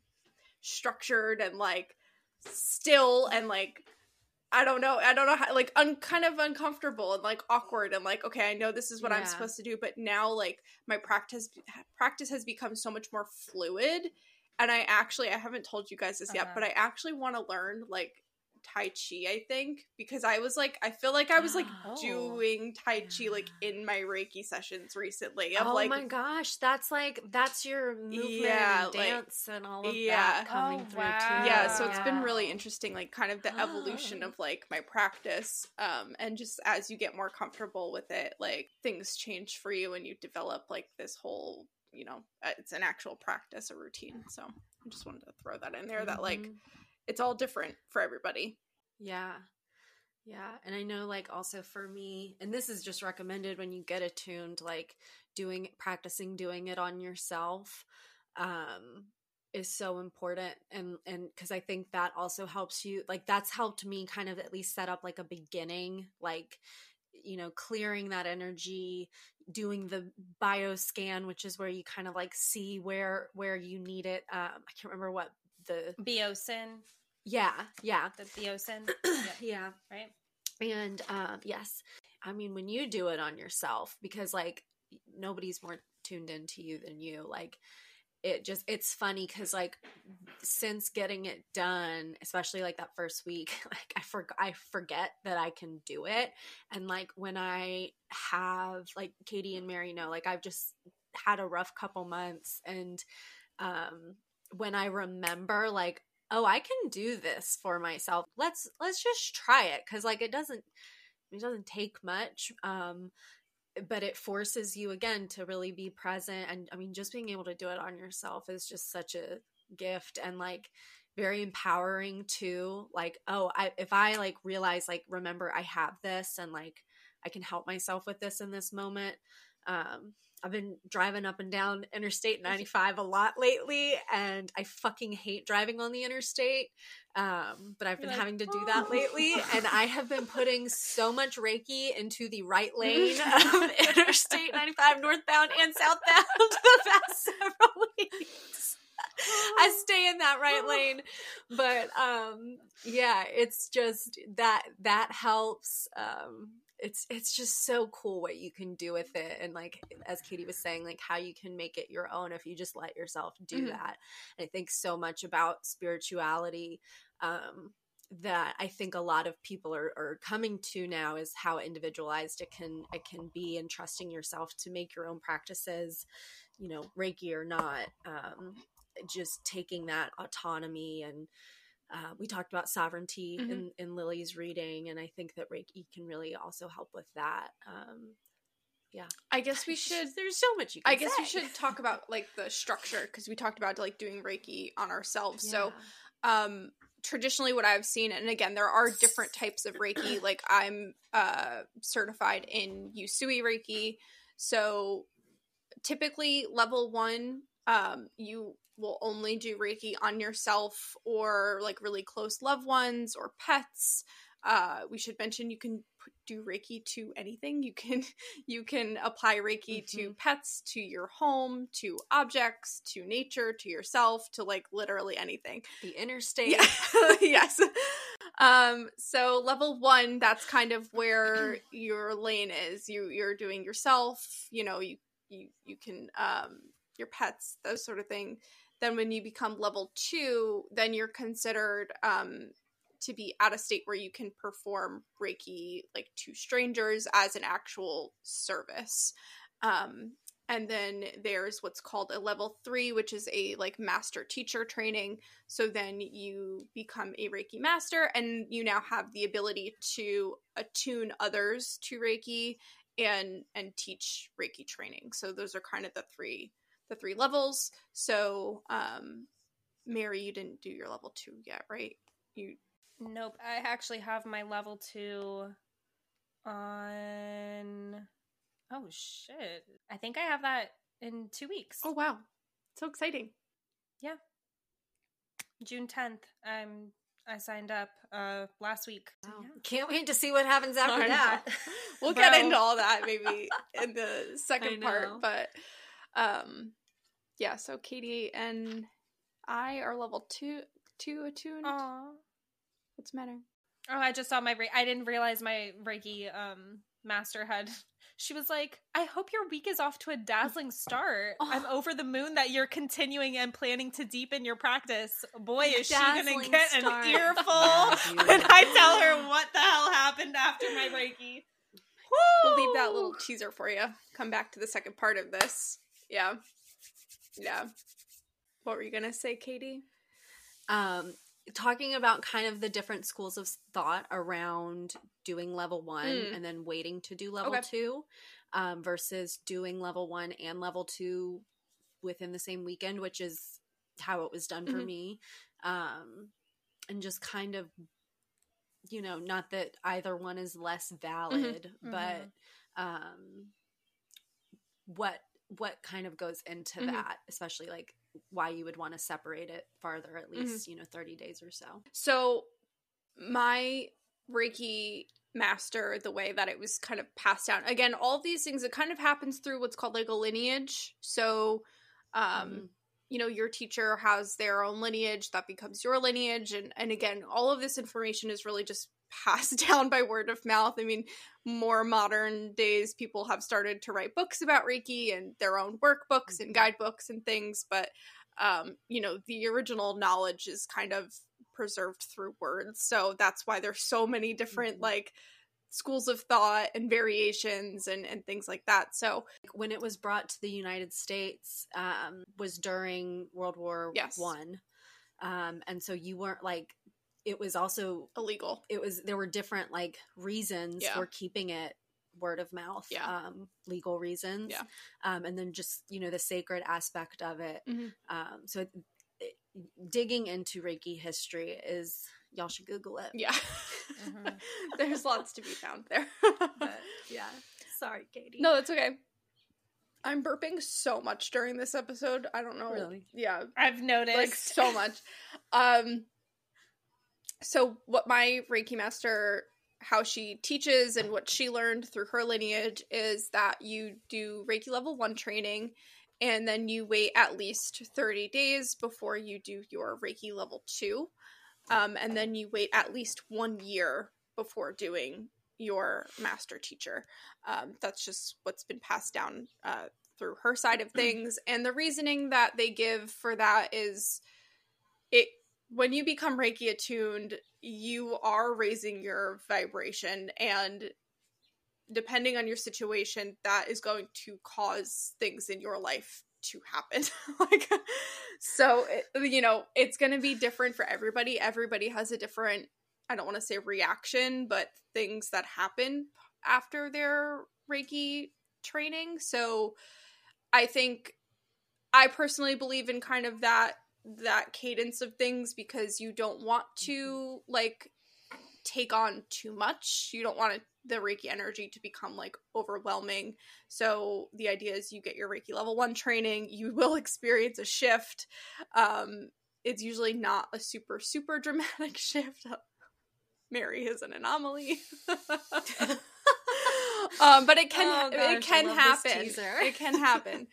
structured and like still and like I don't know I don't know how like un kind of uncomfortable and like awkward and like okay I know this is what I'm supposed to do but now like my practice practice has become so much more fluid and I actually I haven't told you guys this yet Uh-huh. but I actually want to learn like tai chi I think because I was like I feel like I was like Oh. doing tai chi like in my reiki sessions recently of oh like my gosh, that's like that's your movement Yeah, and like- dance and all of yeah. that coming Oh, through wow. too. yeah so it's Yeah. been really interesting like kind of the evolution Oh. of like my practice um and just as you get more comfortable with it like things change for you and you develop like this whole you know uh, it's an actual practice a routine so i just wanted to throw that in there that like Mhm. It's all different for everybody Yeah. Yeah. And I know like also for me, and this is just recommended when you get attuned, like doing practicing doing it on yourself um is so important and and because I think that also helps you like that's helped me kind of at least set up like a beginning, like you know, clearing that energy, doing the bioscan, which is where you kind of like see where where you need it. Um I can't remember what the Byosen, yeah, yeah. the Byosen, yeah, yeah. right? And um, yes, I mean when you do it on yourself, because like nobody's more tuned into you than you. Like it just it's funny because like since getting it done, especially like that first week, like I forg I forget that I can do it, and like when I have like Katie and Mary know, like I've just had a rough couple months, and um when I remember like oh i can do this for myself. Let's let's just try it. Because like it doesn't it doesn't take much um but it forces you again to really be present and i mean just being able to do it on yourself is just such a gift and like very empowering too. Like oh i if i like realize like remember i have this and like i can help myself with this in this moment um I've been driving up and down Interstate 95 a lot lately, and I fucking hate driving on the interstate. Um, but I've been like, having to do "Oh." that lately, and I have been putting so much Reiki into the right lane of Interstate 95 northbound and southbound the past several weeks. I stay in that right lane, but um, yeah, it's just that that helps. Um, it's it's just so cool what you can do with it and like as katie was saying like how you can make it your own if you just let yourself do Mhm. that and i think so much about spirituality um that i think a lot of people are, are coming to now is how individualized it can it can be and trusting yourself to make your own practices you know reiki or not um just taking that autonomy and uh, we talked about sovereignty Mhm. in, in Lily's reading, and I think that Reiki can really also help with that. Um, yeah, i guess we should There's so much you. Can I guess we should talk about like the structure because we talked about like doing Reiki on ourselves. Yeah. So, um, traditionally, what I've seen, and again, there are different types of Reiki. Like I'm uh certified in Usui Reiki, So typically, level one, um, you will only do Reiki on yourself or like really close loved ones or pets. Uh, we should mention you can do Reiki to anything. You can you can apply Reiki mm-hmm. to pets, to your home, to objects, to nature, to yourself, to like literally anything. The interstate. Yeah. yes. Um so level 1 that's kind of where your lane is. You you're doing yourself, you know, you you you can um your pets, those sort of thing. Then when you become level 2, then you're considered um to be at a state where you can perform Reiki like to strangers as an actual service. Um, and then there's what's called a level three, which is a like master teacher training. So then you become a Reiki master and you now have the ability to attune others to Reiki and and teach Reiki training. So those are kind of the three the three levels. So um Mary, you didn't do your level two yet, right? You Nope. I actually have my level two on. Oh, shit. I think I have that in two weeks. Oh, wow. So exciting. Yeah. June 10th. I'm. I signed up uh last week. Wow. Yeah. Can't wait to see what happens after that. we'll Bro. get into all that maybe in the second part, but um yeah, so Katie and I are level 2 2 attuned. Aww. What's the matter? Oh, I just saw my. Re- I didn't realize my Reiki um master had. She was like, "I hope your week is off to a dazzling start. Oh. I'm over the moon that you're continuing and planning to deepen your practice. Boy, is she gonna get start. an earful when I tell her what the hell happened after my Reiki." Woo! We'll leave that little teaser for you. Come back to the second part of this. Yeah, yeah. What were you gonna say, Katie? Um, talking about kind of the different schools of thought around doing level one mm. and then waiting to do level okay. two um, versus doing level one and level two within the same weekend, which is how it was done for mm-hmm. me. Um, and just kind of, you know, not that either one is less mm-hmm. valid, mm-hmm. but um, what what kind of goes into mm-hmm. that, especially like why you would want to separate it farther, at mm-hmm. least, mm-hmm. you know, 30 days or so. So, my Reiki master, the way that it was kind of passed down, again, all these things, it kind of happens through what's called like a lineage. So, um, mm-hmm. you know, your teacher has their own lineage that becomes your lineage. And, and again, all of this information is really just passed down by word of mouth. I mean, more modern days, people have started to write books about Reiki and their own workbooks and mm-hmm. guidebooks and things, but um, you know, the original knowledge is kind of preserved through words. So that's why there's so many different mm-hmm. like schools of thought and variations and, and things like that. So when it was brought to the United States, um, was during World War yes. One. Um, and so you weren't like it was also illegal. It was there were different like reasons yeah. for keeping it word of mouth, yeah. um, legal reasons, yeah. um, and then just you know the sacred aspect of it. Mm-hmm. Um, so it, it, digging into Reiki history is y'all should Google it. Yeah, mm-hmm. there's lots to be found there. but, yeah, sorry, Katie. No, that's okay. I'm burping so much during this episode. I don't know. Really? Yeah, I've noticed like so much. Um, so what my Reiki master how she teaches and what she learned through her lineage is that you do Reiki level 1 training and then you wait at least 30 days before you do your Reiki level 2. Um, and then you wait at least one year before doing your master teacher. Um, that's just what's been passed down uh, through her side of things. And the reasoning that they give for that is it when you become Reiki attuned, you are raising your vibration and depending on your situation that is going to cause things in your life to happen. Like so it, you know it's going to be different for everybody. Everybody has a different i don't want to say reaction but things that happen after their reiki training. So i think i personally believe in kind of that that cadence of things because you don't want to like take on too much. You don't want the Reiki energy to become like overwhelming. So the idea is you get your Reiki level one training, you will experience a shift. Um, it's usually not a super, super dramatic shift. Mary is an anomaly. um, but it can Oh, gosh, it can I love this happen. It can happen.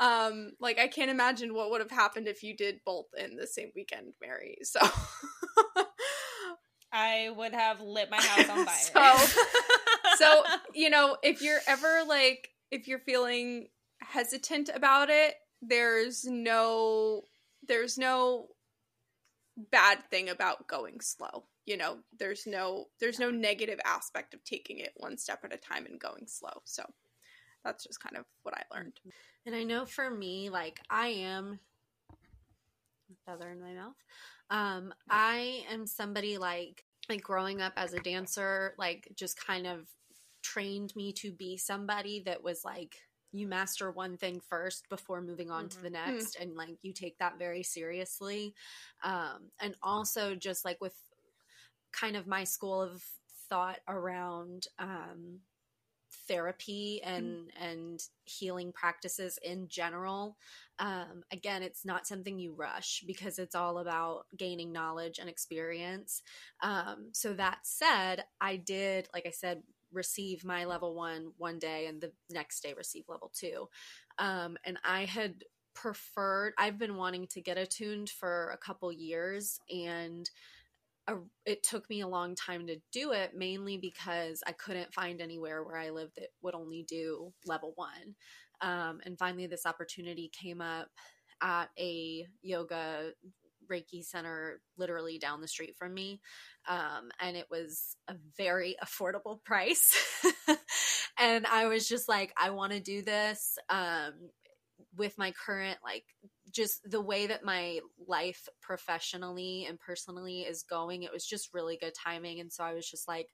Um, like I can't imagine what would have happened if you did both in the same weekend, Mary. So I would have lit my house on fire. So- so you know if you're ever like if you're feeling hesitant about it there's no there's no bad thing about going slow you know there's no there's no negative aspect of taking it one step at a time and going slow so that's just kind of what i learned. And I know for me, like I am feather in my mouth. Um, I am somebody like like growing up as a dancer, like just kind of trained me to be somebody that was like you master one thing first before moving on to the next and like you take that very seriously. Um and also just like with kind of my school of thought around um therapy and and healing practices in general. Um again it's not something you rush because it's all about gaining knowledge and experience. Um so that said i did like i said receive my level 1 one day and the next day receive level 2 um and i had preferred i've been wanting to get attuned for a couple years and a, it took me a long time to do it mainly because I couldn't find anywhere where I lived that would only do level one. Um, and finally, this opportunity came up at a yoga Reiki center literally down the street from me. Um, and it was a very affordable price. and I was just like, I want to do this. Um, with my current like just the way that my life professionally and personally is going it was just really good timing and so i was just like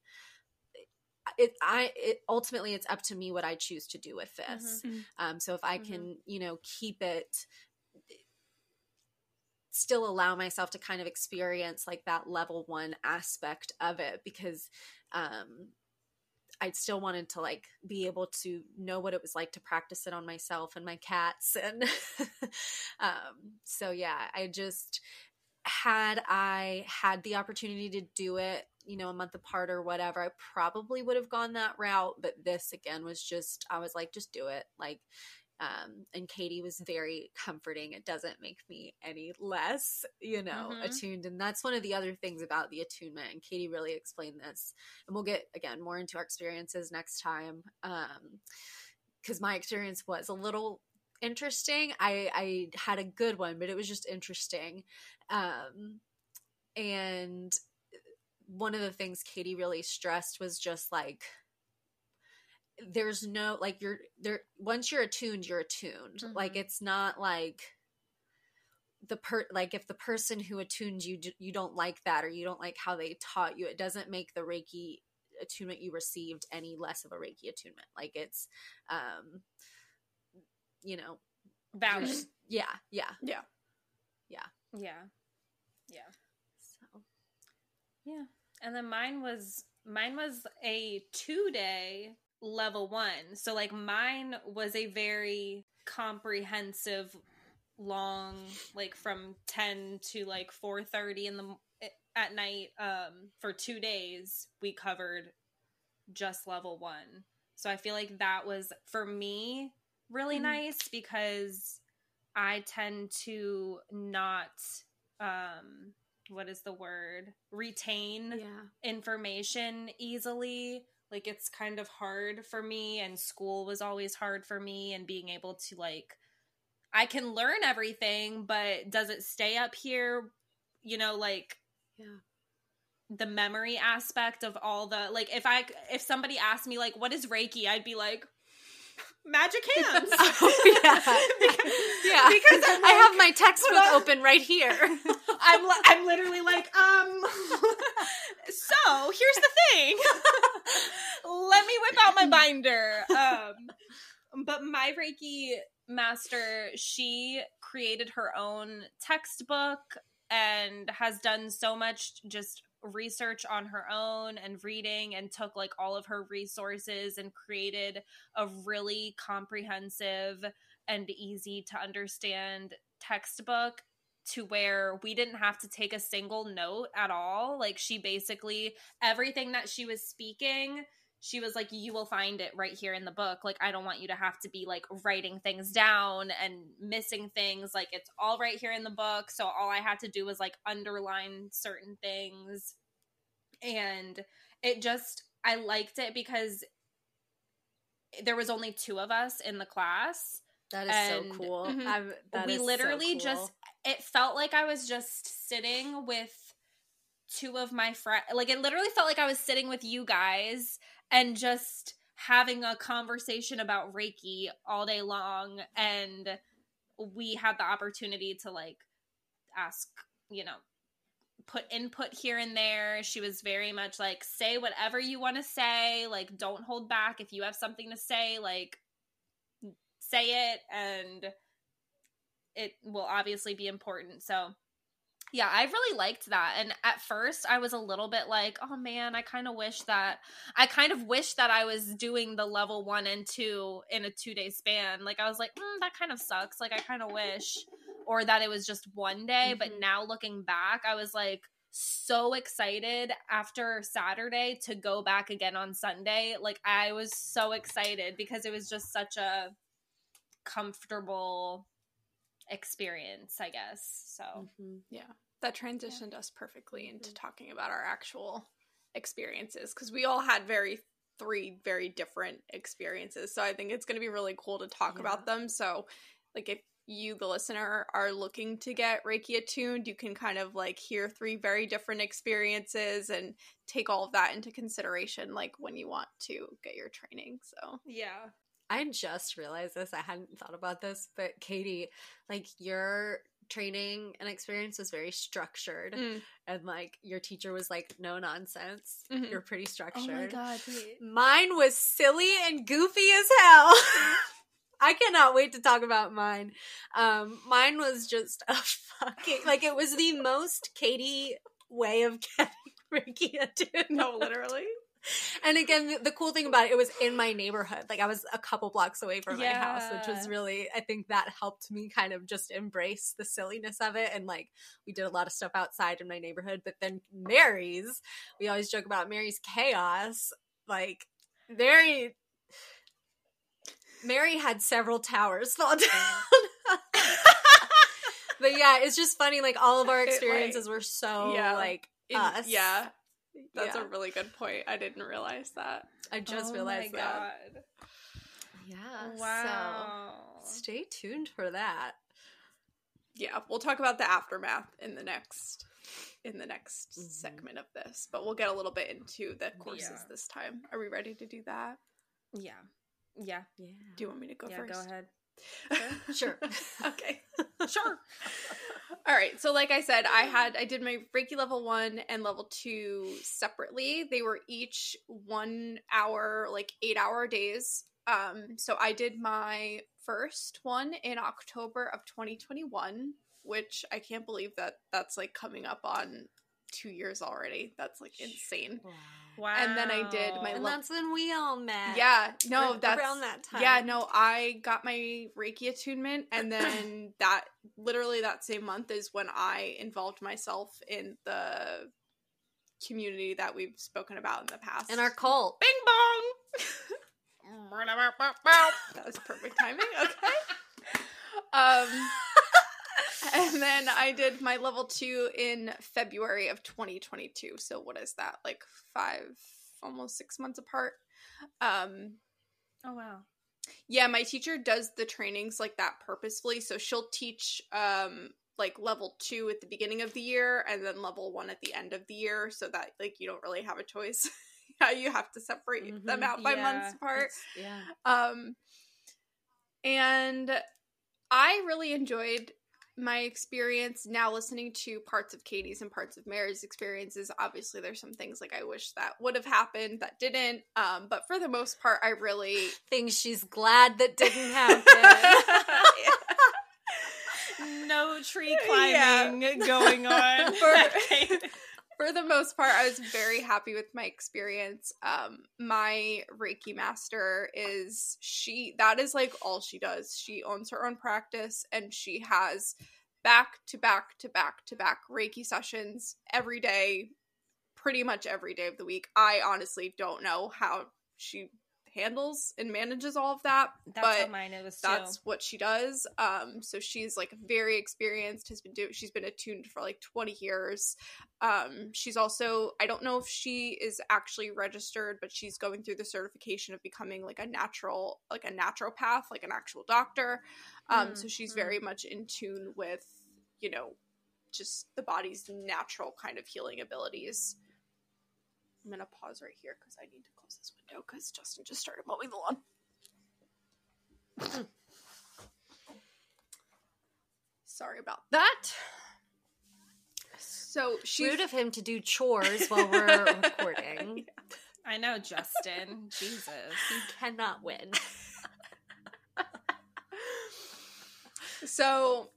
it i it ultimately it's up to me what i choose to do with this Mhm. um so if i Mhm. can you know keep it still allow myself to kind of experience like that level one aspect of it because um I still wanted to like be able to know what it was like to practice it on myself and my cats and um so yeah I just had I had the opportunity to do it you know a month apart or whatever I probably would have gone that route but this again was just I was like just do it. Like um, and Katie was very comforting. It doesn't make me any less, you know, Mhm. attuned. And that's one of the other things about the attunement. And Katie really explained this. And we'll get again more into our experiences next time. Um, because my experience was a little interesting. I I had a good one, but it was just interesting. Um, and one of the things Katie really stressed was just like there's no like you're there once you're attuned you're attuned Mhm. like it's not like the per like if the person who attuned you you don't like that or you don't like how they taught you it doesn't make the reiki attunement you received any less of a reiki attunement like it's um you know Valid. you're- yeah yeah yeah Yeah. Yeah. so Yeah. And then mine was mine was a 2-day level 1. So like mine was a very comprehensive long like from 10 to like 4:30 in the at night um for 2 days we covered just level 1. So I feel like that was for me really Mhm. nice because I tend to not um what is the word retain yeah information easily like it's kind of hard for me and school was always hard for me and being able to like I can learn everything but does it stay up here? You know like yeah. the memory aspect of all the like if I if somebody asked me like what is reiki? I'd be like magic hands. Oh, yeah because, I'm i have my textbook on- open right here I'm li- I'm literally like, um. so here's the thing. Let me whip out my binder. Um, but my Reiki master, she created her own textbook and has done so much just research on her own and reading and took like all of her resources and created a really comprehensive and easy to understand textbook to where we didn't have to take a single note at all. Like she basically everything that she was speaking, she was like you will find it right here in the book. Like I don't want you to have to be like writing things down and missing things. Like it's all right here in the book. So all I had to do was like underline certain things. And it just I liked it because there was only two of us in the class That is And- so cool. Mhm. That we is so literally cool. just it felt like I was just sitting with two of my friends like it literally felt like I was sitting with you guys and just having a conversation about Reiki all day long and we had the opportunity to like ask, you know, put input here and there. She was very much like say whatever you want to say, like don't hold back if you have something to say, like say it and it will obviously be important. So, yeah, I really liked that. And at first, I was a little bit like, oh man, I kind of wish that I kind of wish that I was doing the level one and two in a two day span. Like, I was like, mm, that kind of sucks. Like, I kind of wish, or that it was just one day. But Mhm. now looking back, I was like, so excited after Saturday to go back again on Sunday. Like, I was so excited because it was just such a comfortable experience, I guess. So, Mhm. Yeah, that transitioned us perfectly into talking about our actual experiences because we all had very three very different experiences. So I think it's going to be really cool to talk Yeah. about them. So, like, if you, the listener, are looking to get Reiki attuned, you can kind of like hear three very different experiences and take all of that into consideration, like when you want to get your training. So, yeah. I just realized this. I hadn't thought about this, but Katie, like your training and experience was very structured, Mm. and like your teacher was like no nonsense. Mhm. You're pretty structured. Oh structured. god, wait. Mine was silly and goofy as hell. I cannot wait to talk about mine. Um, mine was just a fucking like it was the most Katie way of getting Reiki into. no, literally. And again, the, the cool thing about it, it was in my neighborhood. Like I was a couple blocks away from my house, which was really, I think that helped me kind of just embrace the silliness of it. And like we did a lot of stuff outside in my neighborhood. But then Mary's, we always joke about Mary's chaos. Like Mary, Mary had several towers fall down. but yeah, it's just funny. Like all of our It, like- experiences were so Yeah. like us. Yeah, that's Yeah. a really good point. I didn't realize that. I just oh realized my that. God. Yeah. Wow. So stay tuned for that. yeah we'll talk about the aftermath in the next in the next Mhm. segment of this but we'll get a little bit into the courses Yeah. this time are we ready to do that yeah. Yeah. Yeah. do you want me to go yeah, first go ahead. Sure. okay Sure. all right so like i said i had i did my reiki level one and level two separately they were each one hour like eight hour days um so i did my first one in october of 2021 which i can't believe that that's like coming up on two years already that's like insane Wow. And then I did my And lo- that's when we all met. yeah no Ar- that's around that time. yeah no i got my reiki attunement and then that literally that same month is when i involved myself in the community that we've spoken about in the past In our cult. bing bong that was perfect timing okay um and then i did my level two in february of 2022 so what is that like five almost six months apart um Oh wow. yeah, my teacher does the trainings like that purposefully. So she'll teach um like level 2 at the beginning of the year and then level 1 at the end of the year so that like you don't really have a choice. yeah, you have to separate them Mhm. out by Yeah, months apart. It's- yeah. Um and I really enjoyed my experience now listening to parts of Katie's and parts of Mary's experiences. Obviously there's some things like I wish that would have happened that didn't. Um but for the most part I really Things she's glad that didn't happen. No tree Yeah. climbing going on. For- for the most part, I was very happy with my experience. Um, my Reiki master is she, that is like all she does. She owns her own practice and she has back to back to back to back Reiki sessions every day, pretty much every day of the week. I honestly don't know how she handles and manages all of that. That's but mine too. that's what she does. Um, so she's like very experienced. Has been doing. She's been attuned for like twenty years. Um, she's also. I don't know if she is actually registered, but she's going through the certification of becoming like a natural, like a naturopath, like an actual doctor. Um, Mm, so she's mm. very much in tune with, you know, just the body's natural kind of healing abilities. I'm gonna pause right here because I need to close this window because Justin just started mowing the lawn. Sorry about that. So she's Rude of him to do chores while we're recording. I know, Justin. Jesus. He cannot win. so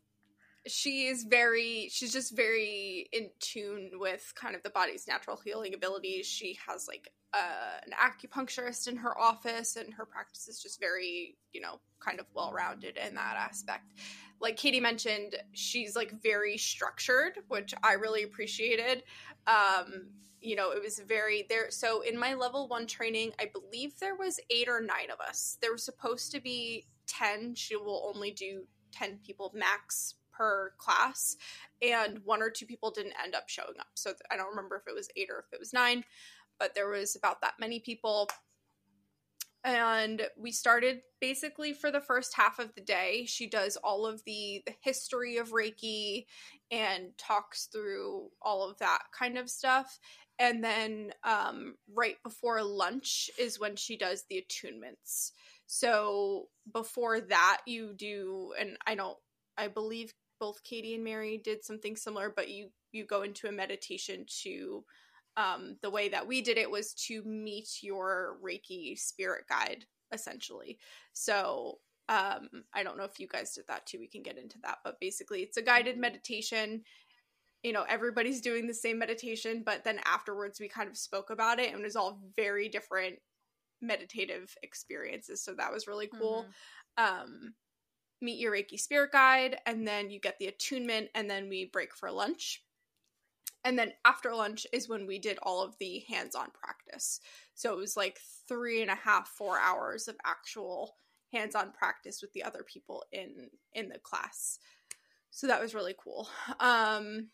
she is very she's just very in tune with kind of the body's natural healing abilities. She has like uh, an acupuncturist in her office and her practice is just very you know kind of well rounded in that aspect. Like katie mentioned she's like very structured which i really appreciated. Um you know it was very there so in my level one training i believe there was eight or nine of us. There was supposed to be 10 she will only do 10 people max per class and one or two people didn't end up showing up. So i don't remember if it was eight or if it was nine but there was about that many people. And we started basically for the first half of the day. She does all of the the history of reiki and talks through all of that kind of stuff. And then um, right before lunch is when she does the attunements. So before that you do and i don't i believe both katie and mary did something similar but you you go into a meditation to um, the way that we did it was to meet your reiki spirit guide essentially. So um, i don't know if you guys did that too we can get into that but basically it's a guided meditation. You know everybody's doing the same meditation but then afterwards we kind of spoke about it and it was all very different meditative experiences so that was really cool. Um meet your reiki spirit guide and then you get the attunement and then we break for lunch. And then after lunch is when we did all of the hands-on practice. So it was like three and a half four hours of actual hands-on practice with the other people in in the class. So that was really cool. Um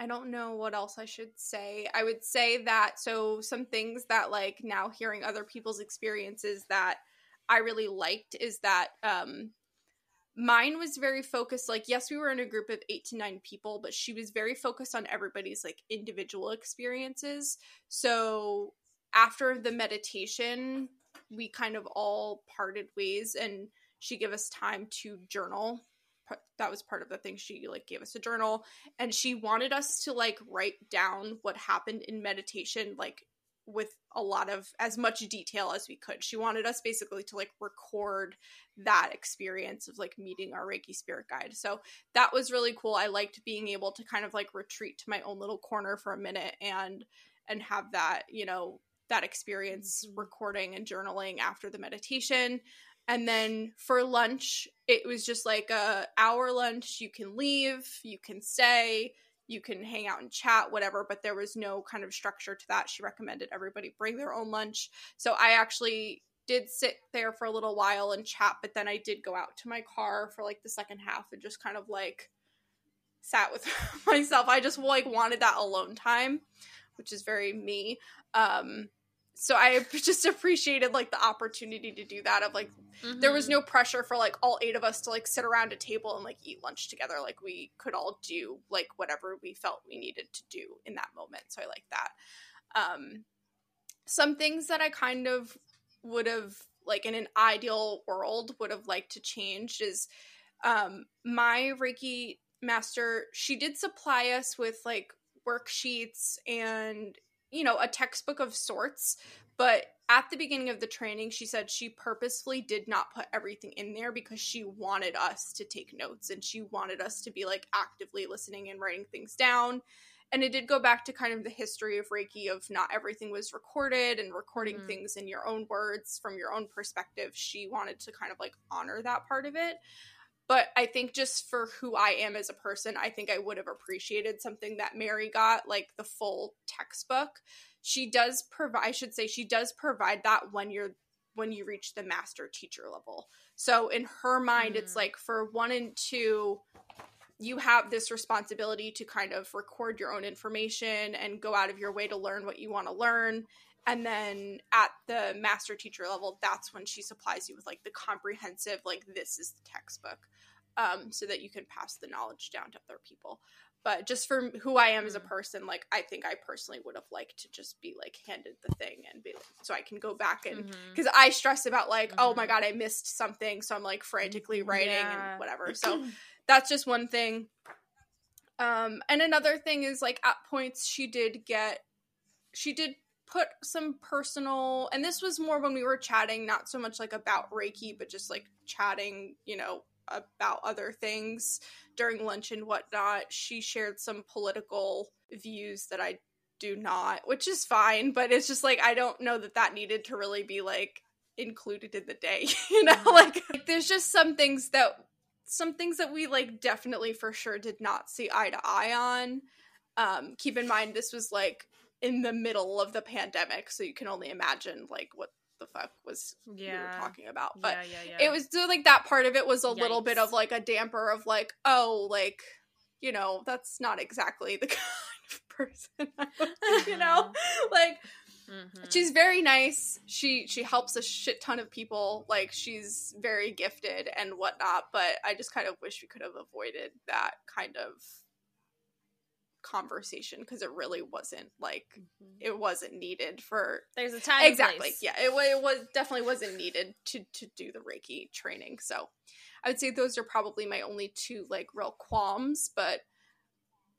i don't know what else i should say. I would say that so some things that like now hearing other people's experiences that i really liked is that um mine was very focused like yes we were in a group of eight to nine people but she was very focused on everybody's like individual experiences. So after the meditation we kind of all parted ways and she gave us time to journal. That was part of the thing. She like gave us a journal and she wanted us to like write down what happened in meditation like with a lot of as much detail as we could. She wanted us basically to like record that experience of like meeting our reiki spirit guide. So that was really cool. I liked being able to kind of like retreat to my own little corner for a minute and and have that you know that experience recording and journaling after the meditation. And then for lunch it was just like a hour lunch. You can leave you can stay you can hang out and chat whatever but there was no kind of structure to that. She recommended everybody bring their own lunch. So i actually did sit there for a little while and chat but then i did go out to my car for like the second half and just kind of like sat with myself. I just like wanted that alone time which is very me. Um so i just appreciated like the opportunity to do that of like there was no pressure for like all eight of us to like sit around a table and like eat lunch together. Like we could all do like whatever we felt we needed to do in that moment. So i like that. Um some things that i kind of would have like in an ideal world would have liked to change is um my reiki master she did supply us with like worksheets and you know a textbook of sorts but at the beginning of the training she said she purposefully did not put everything in there because she wanted us to take notes and she wanted us to be like actively listening and writing things down and it did go back to kind of the history of Reiki of not everything was recorded and recording Mhm. things in your own words from your own perspective. She wanted to kind of like honor that part of it. But I think just for who I am as a person, I think I would have appreciated something that Mary got, like the full textbook. She does provide I should say she does provide that when you're when you reach the master teacher level. So in her mind, it's Mm. like for one and two, you have this responsibility to kind of record your own information and go out of your way to learn what you want to learn. And then at the master teacher level, that's when she supplies you with like the comprehensive, like this is the textbook, um, so that you can pass the knowledge down to other people. But just for who I am as a Mm. person, like I think I personally would have liked to just be like handed the thing and be like, so I can go back and because I stress about like, oh my Mhm. god, I missed something, so I'm like frantically writing Yeah. and whatever. So that's just one thing. Um, and another thing is like at points she did get, she did put some personal, and this was more when we were chatting, not so much like about Reiki, but just like chatting, you know, about other things during lunch and whatnot. She shared some political views that I do not, which is fine, but it's just like I don't know that that needed to really be like included in the day, you know? Mhm. Like, like there's just some things that some things that we like definitely for sure did not see eye to eye on. Um keep in mind this was like in the middle of the pandemic, so you can only imagine like what the fuck was we were talking about. But yeah, yeah, yeah. it was so, like that part of it was a little bit of like a damper of like oh like you know that's not exactly the kind of person I would you know like Mhm. she's very nice she she helps a shit ton of people like she's very gifted and whatnot but i just kind of wish we could have avoided that kind of conversation because it really wasn't like Mhm. it wasn't needed for There's a time exactly. yeah it, it was definitely wasn't needed to to do the reiki training. So i would say those are probably my only two like real qualms but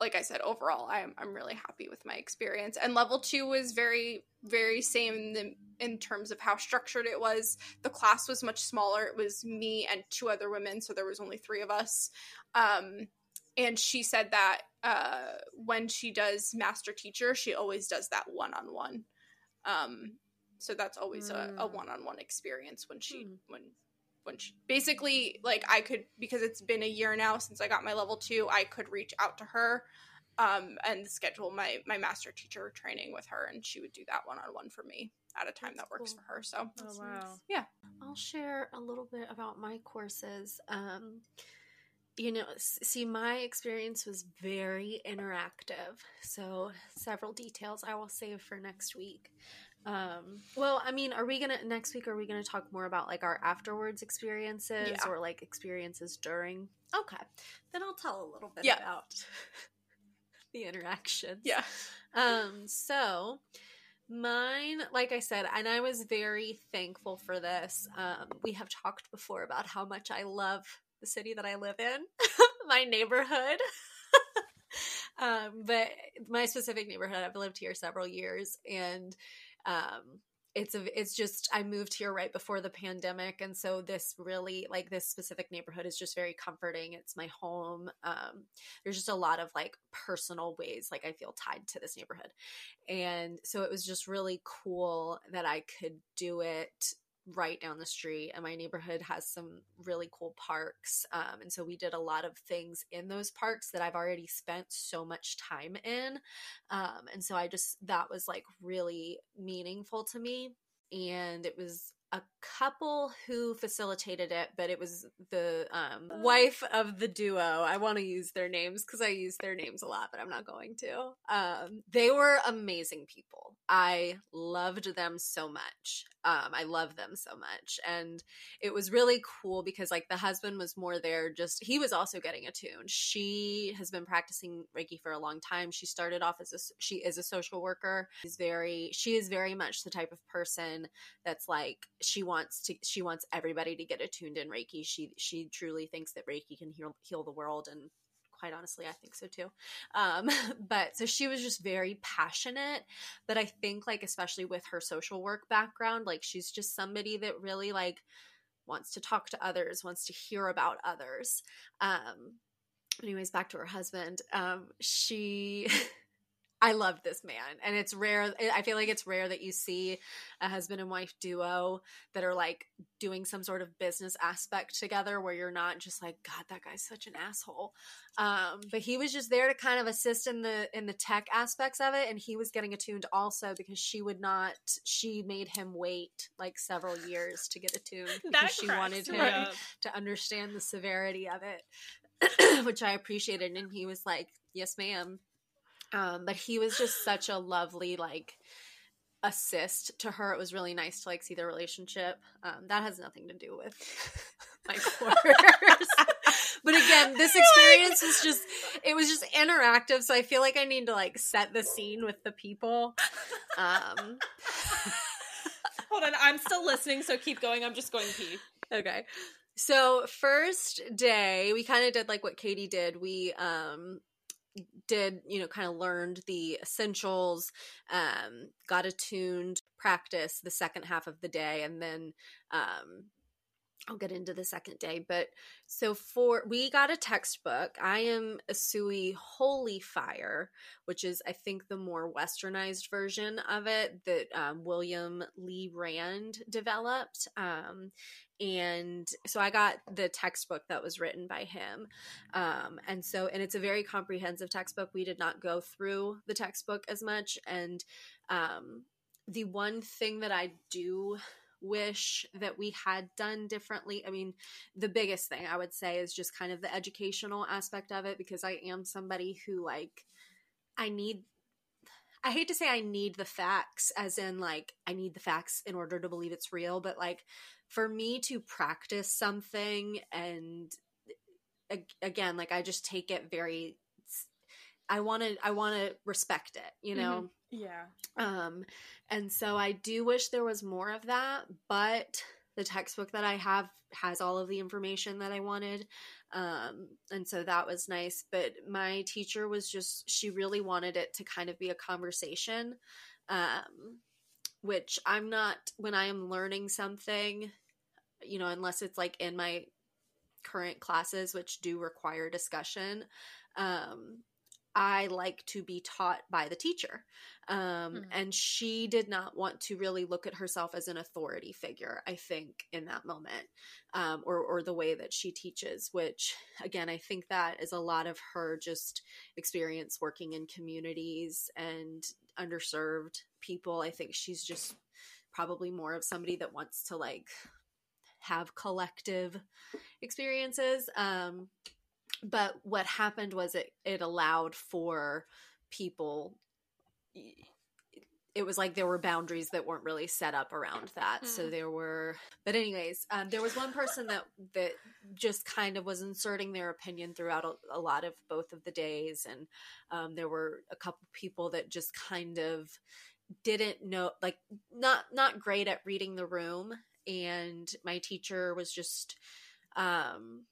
like i said overall i'm, I'm really happy with my experience. And level two was very very same in, the, in terms of how structured it was. The class was much smaller. It was me and two other women so there was only three of us. Um, and she said that uh, when she does master teacher she always does that one-on-one um, so that's always a, a Mm. one-on-one experience when she Hmm. when when she basically like i could because it's been a year now since i got my level two i could reach out to her um, and schedule my my master teacher training with her and she would do that one-on-one for me at a time That's that works cool. for her so Oh wow. I'll share a little bit about my courses. Um, you know, see, my experience was very interactive. So, several details I will save for next week. Um, well, I mean, are we gonna next week? Are we gonna talk more about like our afterwards experiences Yeah. or like experiences during? Okay, then I'll tell a little bit Yeah. about the interactions. yeah Um, so mine, like I said, and I was very thankful for this. Um, we have talked before about how much I love the city that I live in, my neighborhood. um, but my specific neighborhood, I've lived here several years, and um, it's a, it's just I moved here right before the pandemic, and so this really like this specific neighborhood is just very comforting. It's my home. Um, there's just a lot of like personal ways like I feel tied to this neighborhood. And so it was just really cool that I could do it right down the street and my neighborhood has some really cool parks um, and so we did a lot of things in those parks that i've already spent so much time in um, and so i just that was like really meaningful to me and it was a couple who facilitated it but it was the um, wife of the duo. I want to use their names because i use their names a lot but i'm not going to. Um, they were amazing people. I loved them so much. Um, i love them so much. And it was really cool because like the husband was more there just he was also getting attuned. She has been practicing reiki for a long time. She started off as a she is a social worker. She's very she is very much the type of person that's like she wants to she wants everybody to get attuned in reiki. She she truly thinks that reiki can heal heal the world and quite honestly i think so too. Um but so she was just very passionate but i think like especially with her social work background like she's just somebody that really like wants to talk to others wants to hear about others. Um anyways back to her husband. Um she I love this man. And it's rare. I feel like it's rare that you see a husband and wife duo that are like doing some sort of business aspect together where you're not just like, God, that guy's such an asshole. Um, but he was just there to kind of assist in the in the tech aspects of it. And he was getting attuned also because she would not she made him wait like several years to get attuned because she wanted him to understand the severity of it. which I appreciated. And he was like, Yes, ma'am um, but he was just such a lovely like assist to her. It was really nice to like see their relationship. Um, that has nothing to do with my course. but again, this experience was just it was just interactive, so I feel like I need to like set the scene with the people. Um Hold on, I'm still listening, so keep going. I'm just going to pee. Okay. So first day, we kind of did like what Katie did. We um did you know kind of learned the essentials um got attuned practice the second half of the day and then um I'll get into the second day, but so for we got a textbook. I am a Usui Holy Fire, which is I think the more westernized version of it that um, William Lee Rand developed, um, and so I got the textbook that was written by him. Um, and so, and it's a very comprehensive textbook. We did not go through the textbook as much. And um, the one thing that I do wish that we had done differently, I mean, the biggest thing I would say is just kind of the educational aspect of it because I am somebody who, like, I need I hate to say I need the facts, as in like I need the facts in order to believe it's real, but like for me to practice something and again like i just take it very i want to i want to respect it you know mm-hmm. yeah um and so i do wish there was more of that but the textbook that i have has all of the information that i wanted um and so that was nice but my teacher was just she really wanted it to kind of be a conversation um which I'm not when I am learning something, you know, unless it's like in my current classes which do require discussion. Um I like to be taught by the teacher. Um, mm-hmm. And she did not want to really look at herself as an authority figure, I think, in that moment, um, or, or the way that she teaches, which, again, I think that is a lot of her just experience working in communities and underserved people. I think she's just probably more of somebody that wants to like have collective experiences. Um, but what happened was it it allowed for people it was like there were boundaries that weren't really set up around that so hmm. there were but anyways um, there was one person that that just kind of was inserting their opinion throughout a, a lot of both of the days and um, there were a couple people that just kind of didn't know like not not great at reading the room and my teacher was just um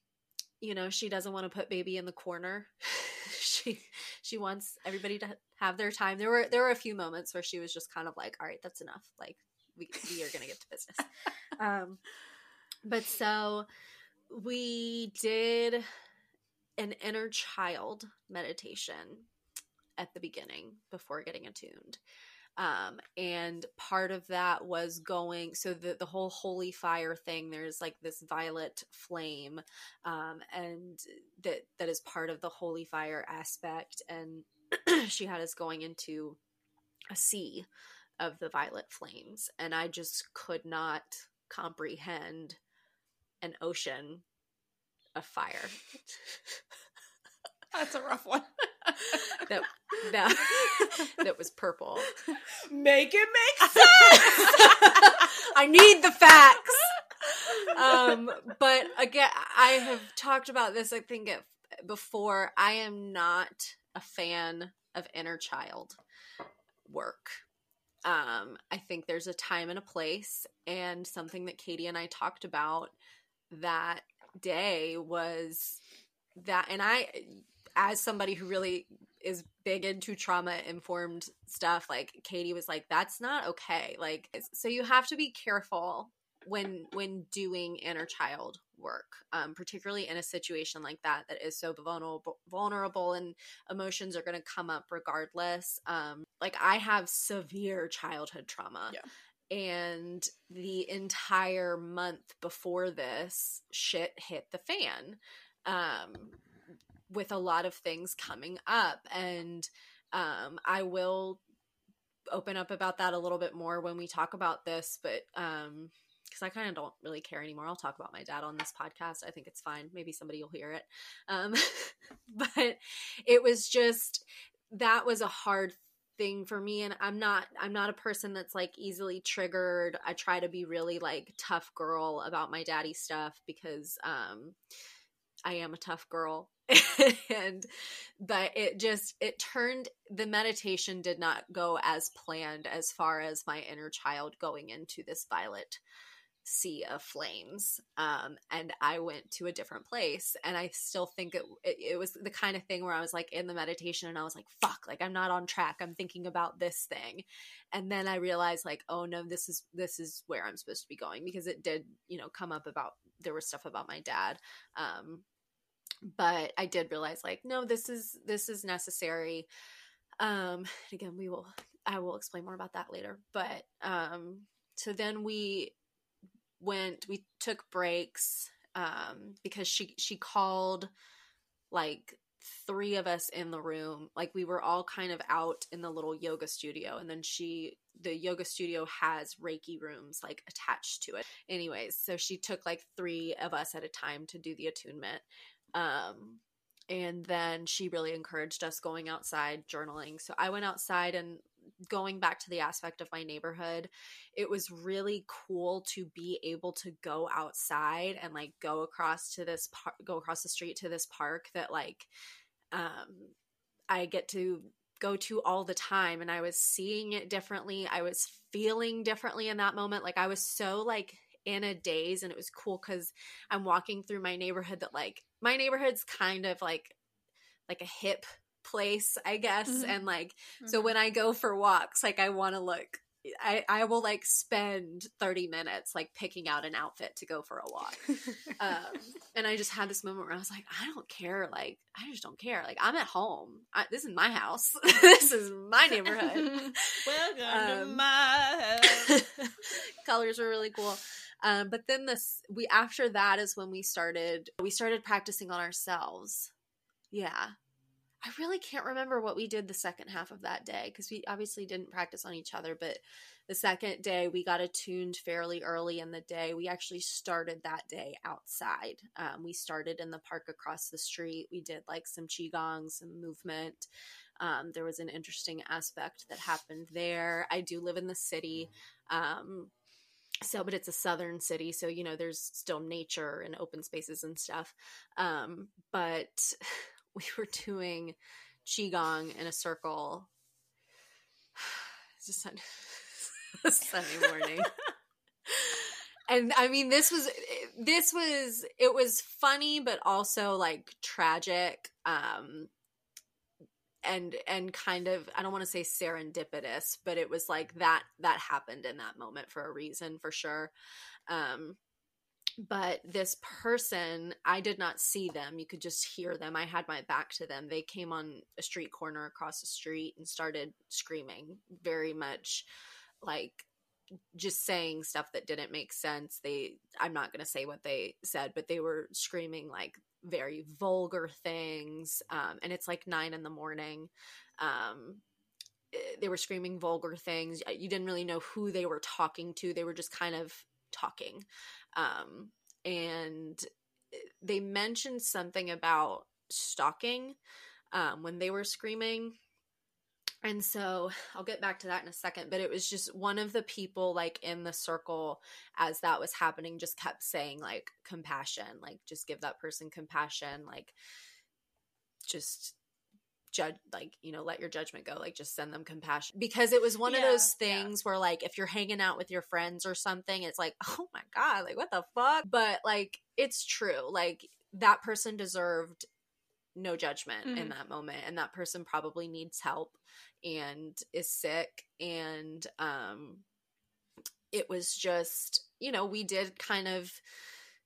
you know she doesn't want to put baby in the corner. She she wants everybody to have their time. There were there were a few moments where she was just kind of like all right that's enough. Like we, we are gonna get to business. Um but so we did an inner child meditation at the beginning before getting attuned um, and part of that was going so the, the whole holy fire thing there's like this violet flame um, and that that is part of the holy fire aspect. And she had us going into a sea of the violet flames. And i just could not comprehend an ocean of fire. That's a rough one that that that was purple. Make it make sense. I need the facts. Um, but again, I have talked about this. I think it, before. I am not a fan of inner child work. Um, I think there's a time and a place, and something that Katie and I talked about that day was that, and I as somebody who really is big into trauma informed stuff like katie was like that's not okay like so you have to be careful when when doing inner child work um, particularly in a situation like that that is so vulnerable vulnerable and emotions are going to come up regardless um, like i have severe childhood trauma Yeah. and the entire month before this shit hit the fan um, with a lot of things coming up and um, i will open up about that a little bit more when we talk about this but um because I kind of don't really care anymore. I'll talk about my dad on this podcast. I think it's fine. Maybe somebody will hear it. Um, but it was just that was a hard thing for me and I'm not I'm not a person that's like easily triggered. I try to be really like tough girl about my daddy stuff because um I am a tough girl. and but it just it turned the meditation did not go as planned as far as my inner child going into this violet sea of flames. Um and i went to a different place and i still think it, it, it was the kind of thing where i was like in the meditation and i was like fuck like i'm not on track. I'm thinking about this thing. And then i realized like oh no this is this is where i'm supposed to be going because it did you know come up about there was stuff about my dad um but i did realize like no this is this is necessary. Um again we will i will explain more about that later but um so then we went we took breaks um because she she called like three of us in the room like we were all kind of out in the little yoga studio and then she the yoga studio has reiki rooms like attached to it. Anyways so she took like three of us at a time to do the attunement um and then she really encouraged us going outside journaling. So i went outside and going back to the aspect of my neighborhood it was really cool to be able to go outside and like go across to this par- go across the street to this park that like um i get to go to all the time. And i was seeing it differently. I was feeling differently in that moment. Like i was so like in a daze and it was cool because i'm walking through my neighborhood that like my neighborhood's kind of like like a hip place i guess Mhm. and like so when I go for walks, like I want to look I I will like spend 30 minutes like picking out an outfit to go for a walk. Um and I just had this moment where I was like I don't care like I just don't care. Like I'm at home. I, this is my house. this is my neighborhood. Welcome to Um, my house. colors were really cool um, but then this we after that is when we started we started practicing on ourselves. Yeah. I really can't remember what we did the second half of that day because we obviously didn't practice on each other but the second day we got attuned fairly early in the day. We actually started that day outside. Um, we started in the park across the street. We did like some qigong some movement. Um, there was an interesting aspect that happened there. I do live in the city. Um, so but it's a southern city so you know there's still nature and open spaces and stuff um but we were doing qigong in a circle. It's just sun- sunday morning. And i mean this was this was it was funny but also like tragic um and and kind of i don't want to say serendipitous but it was like that that happened in that moment for a reason for sure. Um but this person i did not see them. You could just hear them. I had my back to them. They came on a street corner across the street and started screaming very much like just saying stuff that didn't make sense. They i'm not going to say what they said but they were screaming like very vulgar things um, and it's like nine in the morning. Um, eh, they were screaming vulgar things. You didn't really know who they were talking to. They were just kind of talking. Um, and eh, they mentioned something about stalking um, when they were screaming and so I'll get back to that in a second, but it was just one of the people like in the circle as that was happening just kept saying like compassion, like just give that person compassion, like just judge like you know let your judgment go like just send them compassion because it was one of Yeah, those yeah. things where like if you're hanging out with your friends or something it's like oh my god like what the fuck but like it's true like that person deserved no judgment in Mhm. that moment and that person probably needs help and is sick and um it was just you know we did kind of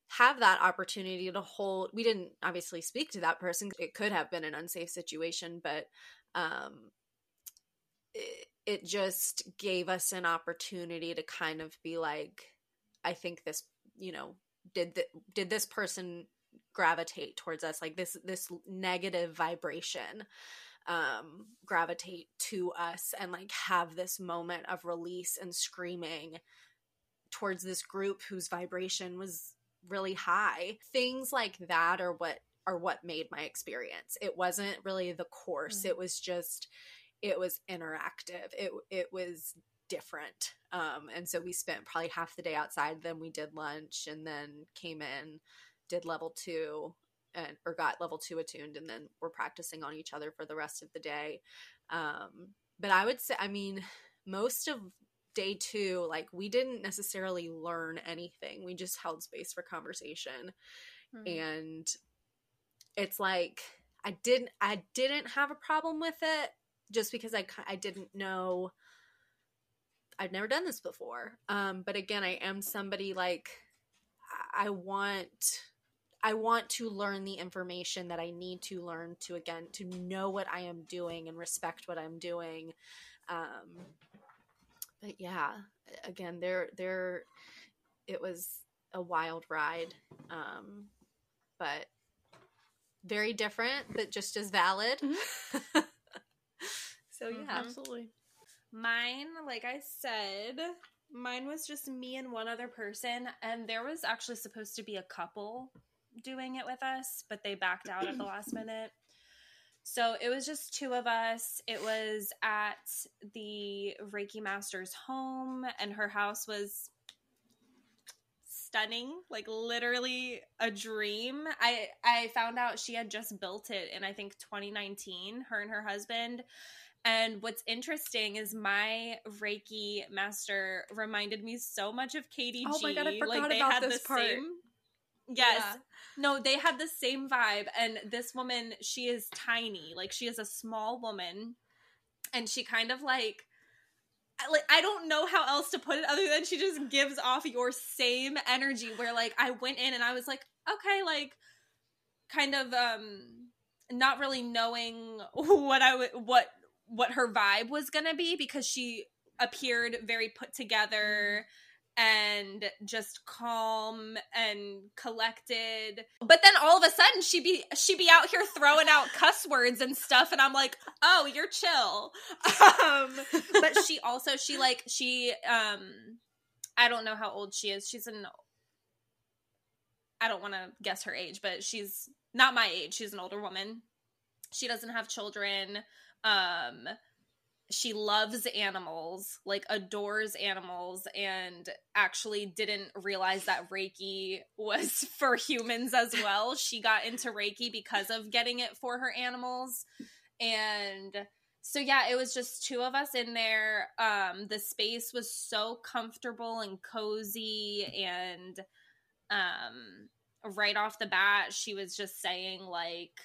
have that opportunity to hold we didn't obviously speak to that person it could have been an unsafe situation but um it, it just gave us an opportunity to kind of be like i think this you know did the, did this person gravitate towards us like this this negative vibration um gravitate to us and like have this moment of release and screaming towards this group whose vibration was really high. Things like that are what are what made my experience. It wasn't really the course. Mhm. it was just it was interactive. It it was different. Um and so we spent probably half the day outside then we did lunch and then came in did level 2 and or got level 2 attuned and then we're practicing on each other for the rest of the day um but i would say i mean most of day 2 like we didn't necessarily learn anything we just held space for conversation Mhm. and it's like I didn't I didn't have a problem with it just because I I didn't know I've never done this before. Um but again, I am somebody like I want I want to learn the information that I need to learn to again to know what I am doing and respect what I'm doing. Um but yeah, again, there there it was a wild ride. Um but very different, but just as valid. so yeah, Absolutely. Mine, like I said, mine was just me and one other person, and there was actually supposed to be a couple doing it with us, but they backed out at the last minute. So it was just two of us. It was at the Reiki Master's home, and her house was stunning, like literally a dream. I I found out she had just built it in I think 2019, her and her husband. And what's interesting is my Reiki master reminded me so much of Katie Oh my God, I forgot like about this the part. same Yes. Yeah. No, they had the same vibe. And this woman, she is tiny. Like she is a small woman. And she kind of like like I don't know how else to put it other than she just gives off your same energy where like I went in and I was like, okay, like kind of um not really knowing what I would what what her vibe was going to be because she appeared very put together and just calm and collected. But then all of a sudden she be she be out here throwing out cuss words and stuff and i'm like oh you're chill. Um but she also she like she um i don't know how old she is. She's an i don't want to guess her age but she's not my age. She's an older woman. She doesn't have children. Um she loves animals like adores animals and actually didn't realize that reiki was for humans as well. She got into reiki because of getting it for her animals. And so yeah it was just two of us in there. Um the space was so comfortable and cozy and um right off the bat she was just saying like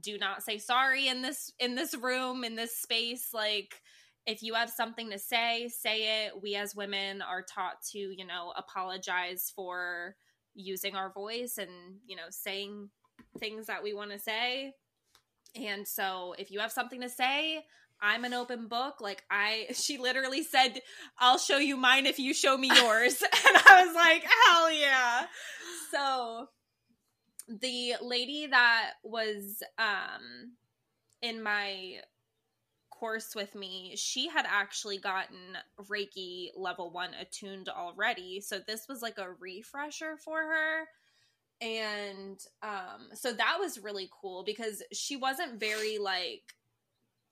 do not say sorry in this in this room in this space. Like if you have something to say say it. We as women are taught to you know apologize for using our voice and you know saying things that we want to say. And so if you have something to say i'm an open book. Like i she literally said i'll show you mine if you show me yours. And i was like hell yeah. So the lady that was um in my course with me she had actually gotten reiki level 1 attuned already. So this was like a refresher for her. And um so that was really cool because she wasn't very like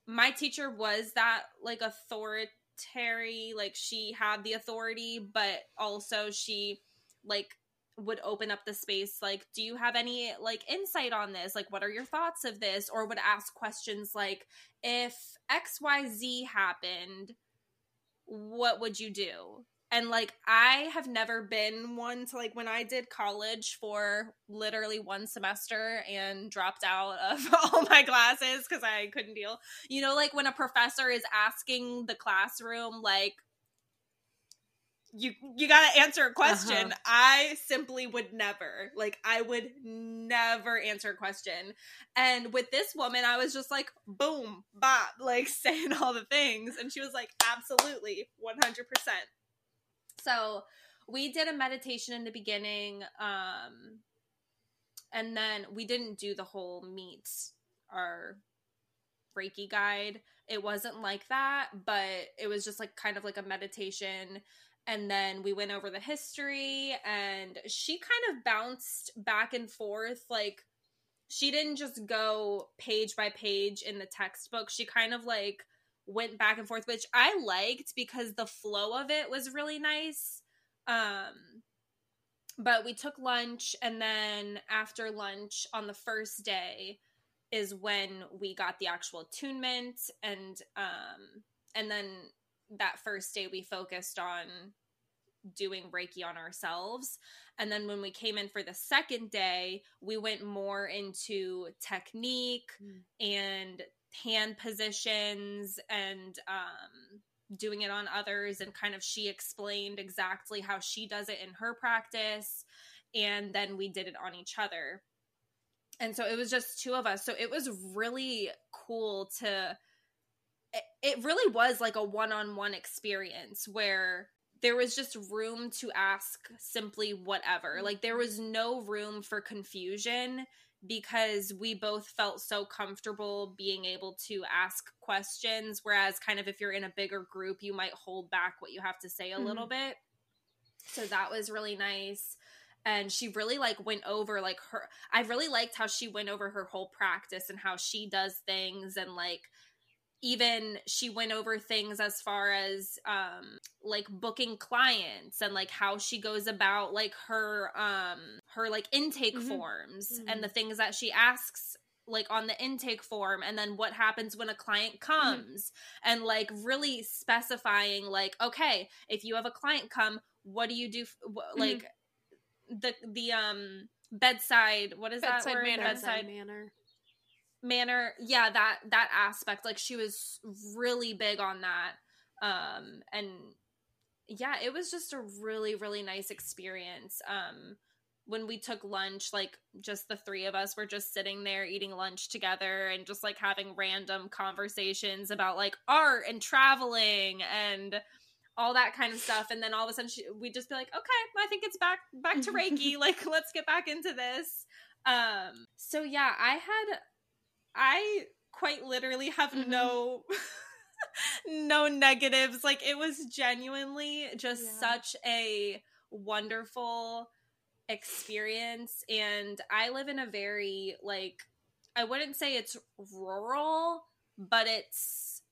my teacher was that like authoritarian like she had the authority but also she like would open up the space like do you have any like insight on this? Like what are your thoughts of this? Or would ask questions like if xyz happened what would you do? And like i have never been one to like when i did college for literally one semester and dropped out of all my classes because i couldn't deal. You know like when a professor is asking the classroom like you you gotta answer a question. Uh-huh. I simply would never. Like I would never answer a question. And with this woman, I was just like, boom, bop, like saying all the things. And she was like, absolutely, 100%. So we did a meditation in the beginning. Um and then we didn't do the whole meet our Reiki guide. It wasn't like that, but it was just like kind of like a meditation. And then we went over the history, and she kind of bounced back and forth. Like, she didn't just go page by page in the textbook. She kind of like went back and forth, which I liked because the flow of it was really nice. Um, but we took lunch, and then after lunch on the first day, is when we got the actual attunement and um and then that first day we focused on doing reiki on ourselves. And then when we came in for the second day we went more into technique and hand positions and um doing it on others. And kind of she explained exactly how she does it in her practice. And then we did it on each other. And so it was just two of us. So it was really cool to it, really was like a one-on-one experience where there was just room to ask simply whatever. Mm-hmm. Like there was no room for confusion because we both felt so comfortable being able to ask questions. Whereas kind of if you're in a bigger group you might hold back what you have to say a mm-hmm. little bit. So that was really nice. And she really like went over like her i really liked how she went over her whole practice and how she does things and like even she went over things as far as um like booking clients and like how she goes about like her um her like intake Mhm. forms Mhm. and the things that she asks like on the intake form and then what happens when a client comes and like really specifying like okay if you have a client come what do you do f- wh- like the the um bedside what is Bedside that word manner. bedside manner. Manner yeah that that aspect like she was really big on that um and yeah it was just a really really nice experience um when we took lunch like just the three of us were just sitting there eating lunch together and just like having random conversations about like art and traveling and all that kind of stuff and then all of a sudden she, we'd just be like okay i think it's back back to reiki like let's get back into this. Um so yeah i had i quite literally have Mhm. no no negatives like it was genuinely just Yeah. such a wonderful experience and i live in a very like i wouldn't say it's rural but it's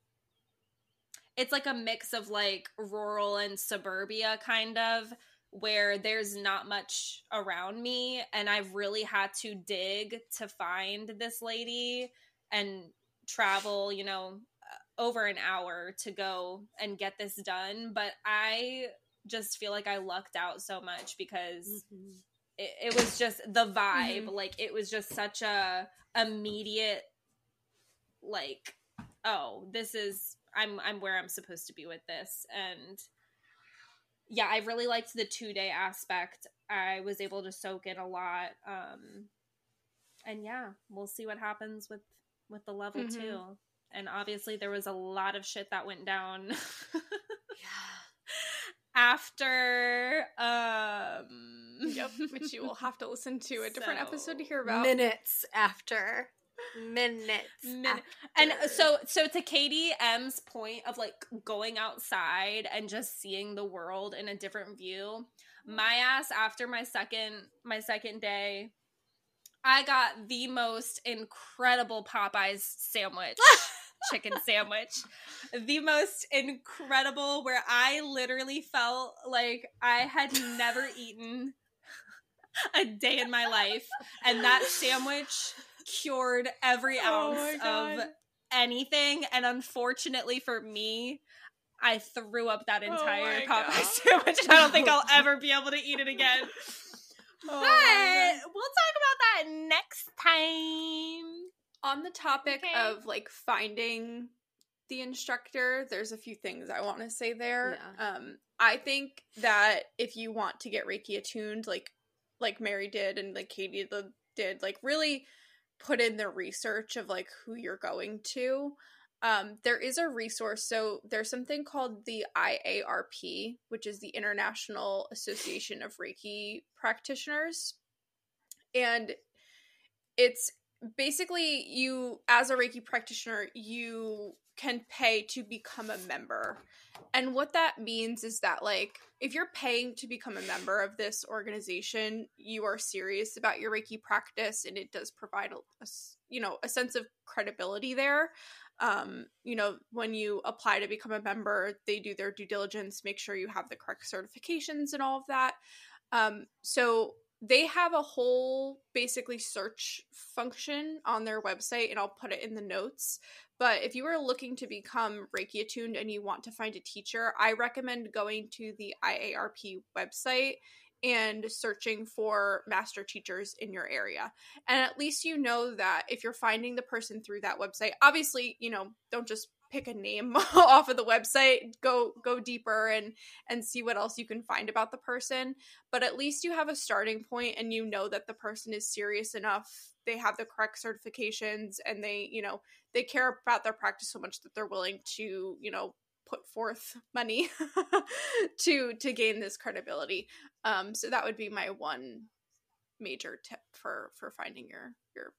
it's like a mix of like rural and suburbia kind of where there's not much around me and I've really had to dig to find this lady and travel, you know, over an hour to go and get this done, but I just feel like I lucked out so much because Mhm. it, it was just the vibe Mhm. like it was just such a immediate like oh this is i'm i'm where i'm supposed to be with this and yeah i really liked the two day aspect i was able to soak in a lot um and yeah we'll see what happens with with the level Mhm. two and obviously there was a lot of shit that went down after um yep which you will have to listen to a different episode to hear about Minutes after. Minutes. Min- and so so to katie m's point of like going outside and just seeing the world in a different view my ass after my second my second day i got the most incredible popeyes sandwich chicken sandwich the most incredible where i literally felt like i had never eaten a day in my life and that sandwich cured every Oh ounce my of anything and unfortunately for me i threw up that Oh entire my Popeye sandwich and i don't think i'll ever be able to eat it again Oh but we'll talk about that next time on the topic Okay. of like finding the instructor, there's a few things I want to say there. Yeah. Um, I think that if you want to get Reiki attuned, like like Mary did and like Katie the- did, like really put in the research of like who you're going to. Um, there is a resource. So there's something called the IARP, which is the International Association of Reiki Practitioners. And it's basically you, as a Reiki practitioner, you can pay to become a member. And what that means is that, like, if you're paying to become a member of this organization, you are serious about your Reiki practice, and it does provide a, a you know a sense of credibility there. Um, you know, when you apply to become a member, they do their due diligence, make sure you have the correct certifications and all of that. Um, so they have a whole basically search function on their website, and I'll put it in the notes. But if you are looking to become Reiki attuned and you want to find a teacher, I recommend going to the IARP website and searching for master teachers in your area. And at least you know that if you're finding the person through that website, obviously, you know, don't just pick a name off of the website go go deeper and and see what else you can find about the person. But at least you have a starting point and you know that the person is serious enough. They have the correct certifications and they you know they care about their practice so much that they're willing to you know put forth money to to gain this credibility. Um so that would be my one major tip for for finding your your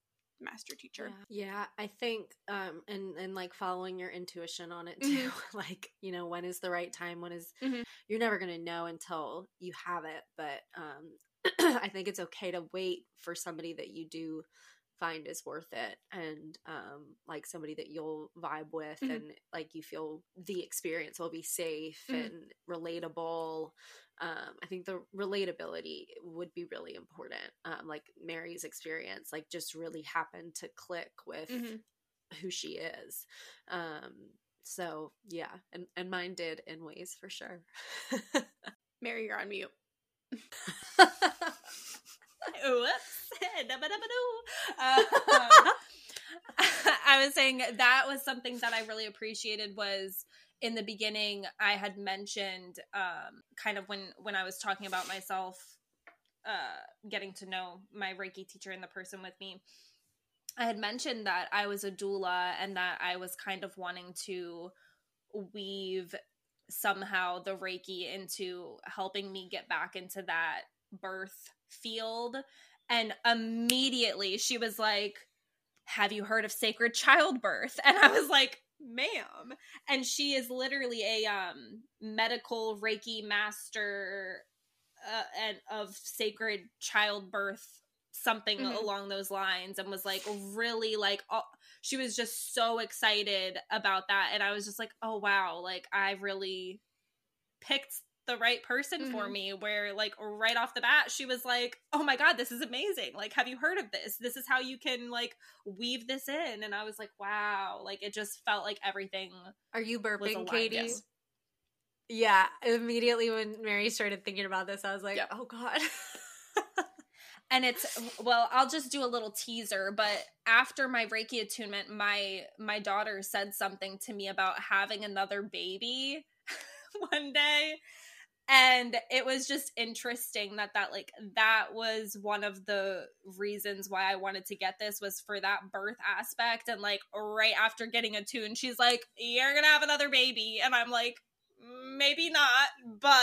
master teacher Yeah. yeah, I think um and and like following your intuition on it too. like, you know, when is the right time? When is- Mhm. you're never going to know until you have it, but um I think it's okay to wait for somebody that you do find is worth it and um like somebody that you'll vibe with Mhm. and like you feel the experience will be safe Mhm. and relatable um, I think the relatability would be really important. Um, like Mary's experience, like just really happened to click with Mhm. who she is. Um, so yeah, and and mine did in ways for sure. mary you're on mute Whoops. Um, I was saying that was something that I really appreciated was in the beginning I had mentioned um, kind of when when I was talking about myself uh, getting to know my Reiki teacher and the person with me. I had mentioned that I was a doula and that I was kind of wanting to weave somehow the Reiki into helping me get back into that birth field. And immediately she was like, Have you heard of sacred childbirth? And I was like, Ma'am. And she is literally a um, medical Reiki master uh, and of sacred childbirth, something Mhm. along those lines, and was like really like, oh, she was just so excited about that. And I was just like, oh, wow, like I really picked the right person for Mhm. me where like right off the bat she was like oh my god this is amazing like have you heard of this this is how you can like weave this in and i was like wow like it just felt like everything Are you burping, Katie? yes. Yeah, immediately when Mary started thinking about this, I was like. "Oh God." and it's well i'll just do a little teaser but after my reiki attunement my my daughter said something to me about having another baby one day and it was just interesting that that like that was one of the reasons why i wanted to get this was for that birth aspect and like right after getting attuned she's like you're gonna have another baby and i'm like maybe not but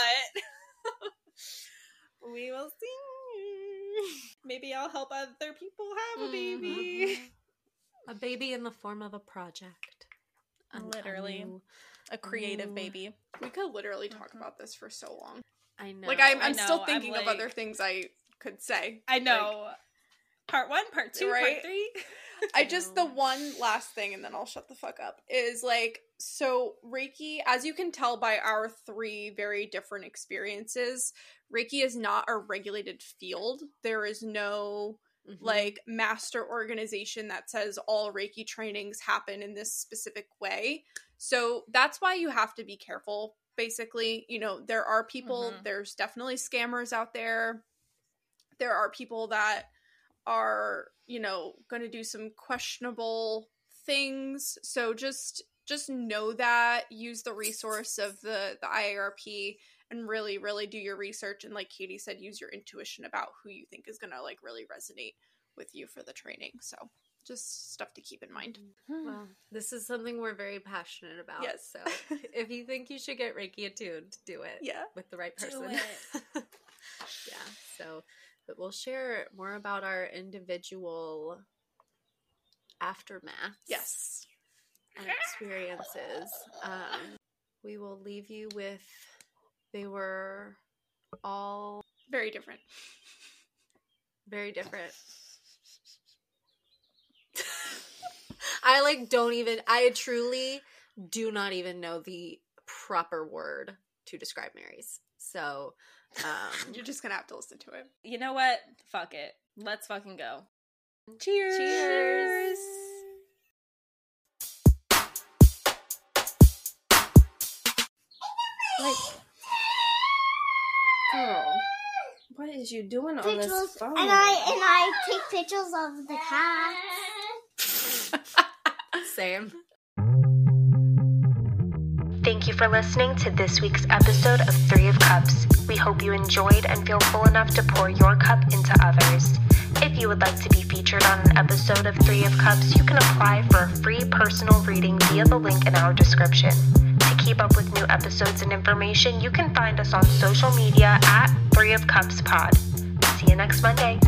we will see maybe i'll help other people have a baby mm-hmm. a baby in the form of a project. A- a Literally. A creative Ooh. baby we could literally talk about this for so long I know. like i'm, I'm still know, I'm thinking of other things i could say i know part one part two Right? part three I just the one last thing and then I'll shut the fuck up is like so Reiki as you can tell by our three very different experiences Reiki is not a regulated field there is no Mhm. like master organization that says all Reiki trainings happen in this specific way so that's why you have to be careful basically you know there are people Mhm. there's definitely scammers out there there are people that are you know going to do some questionable things so just just know that use the resource of the the IARP and really really do your research and like Katie said use your intuition about who you think is going to like really resonate with you for the training. So just stuff to keep in mind. Well, this is something we're very passionate about. Yes. So if you think you should get Reiki attuned, do it. Yeah. With the right Do person. it. yeah. So, but we'll share more about our individual aftermaths. Yes. And experiences. Um, we will leave you with they were all Very different. very different. I like don't even I truly do not even know the proper word to describe Mary's. So um You're just going to have to listen to it. You know what? Fuck it. Let's fucking go. Cheers. Cheers. Like, girl, what is you doing on this phone? and I and I take pictures of the cats. Same. Thank you for listening to this week's episode of Three of Cups. We hope you enjoyed and feel full enough to pour your cup into others. If you would like to be featured on an episode of Three of Cups, you can apply for a free personal reading via the link in our description. To keep up with new episodes and information, you can find us on social media at Three of Cups Pod. See you next Monday.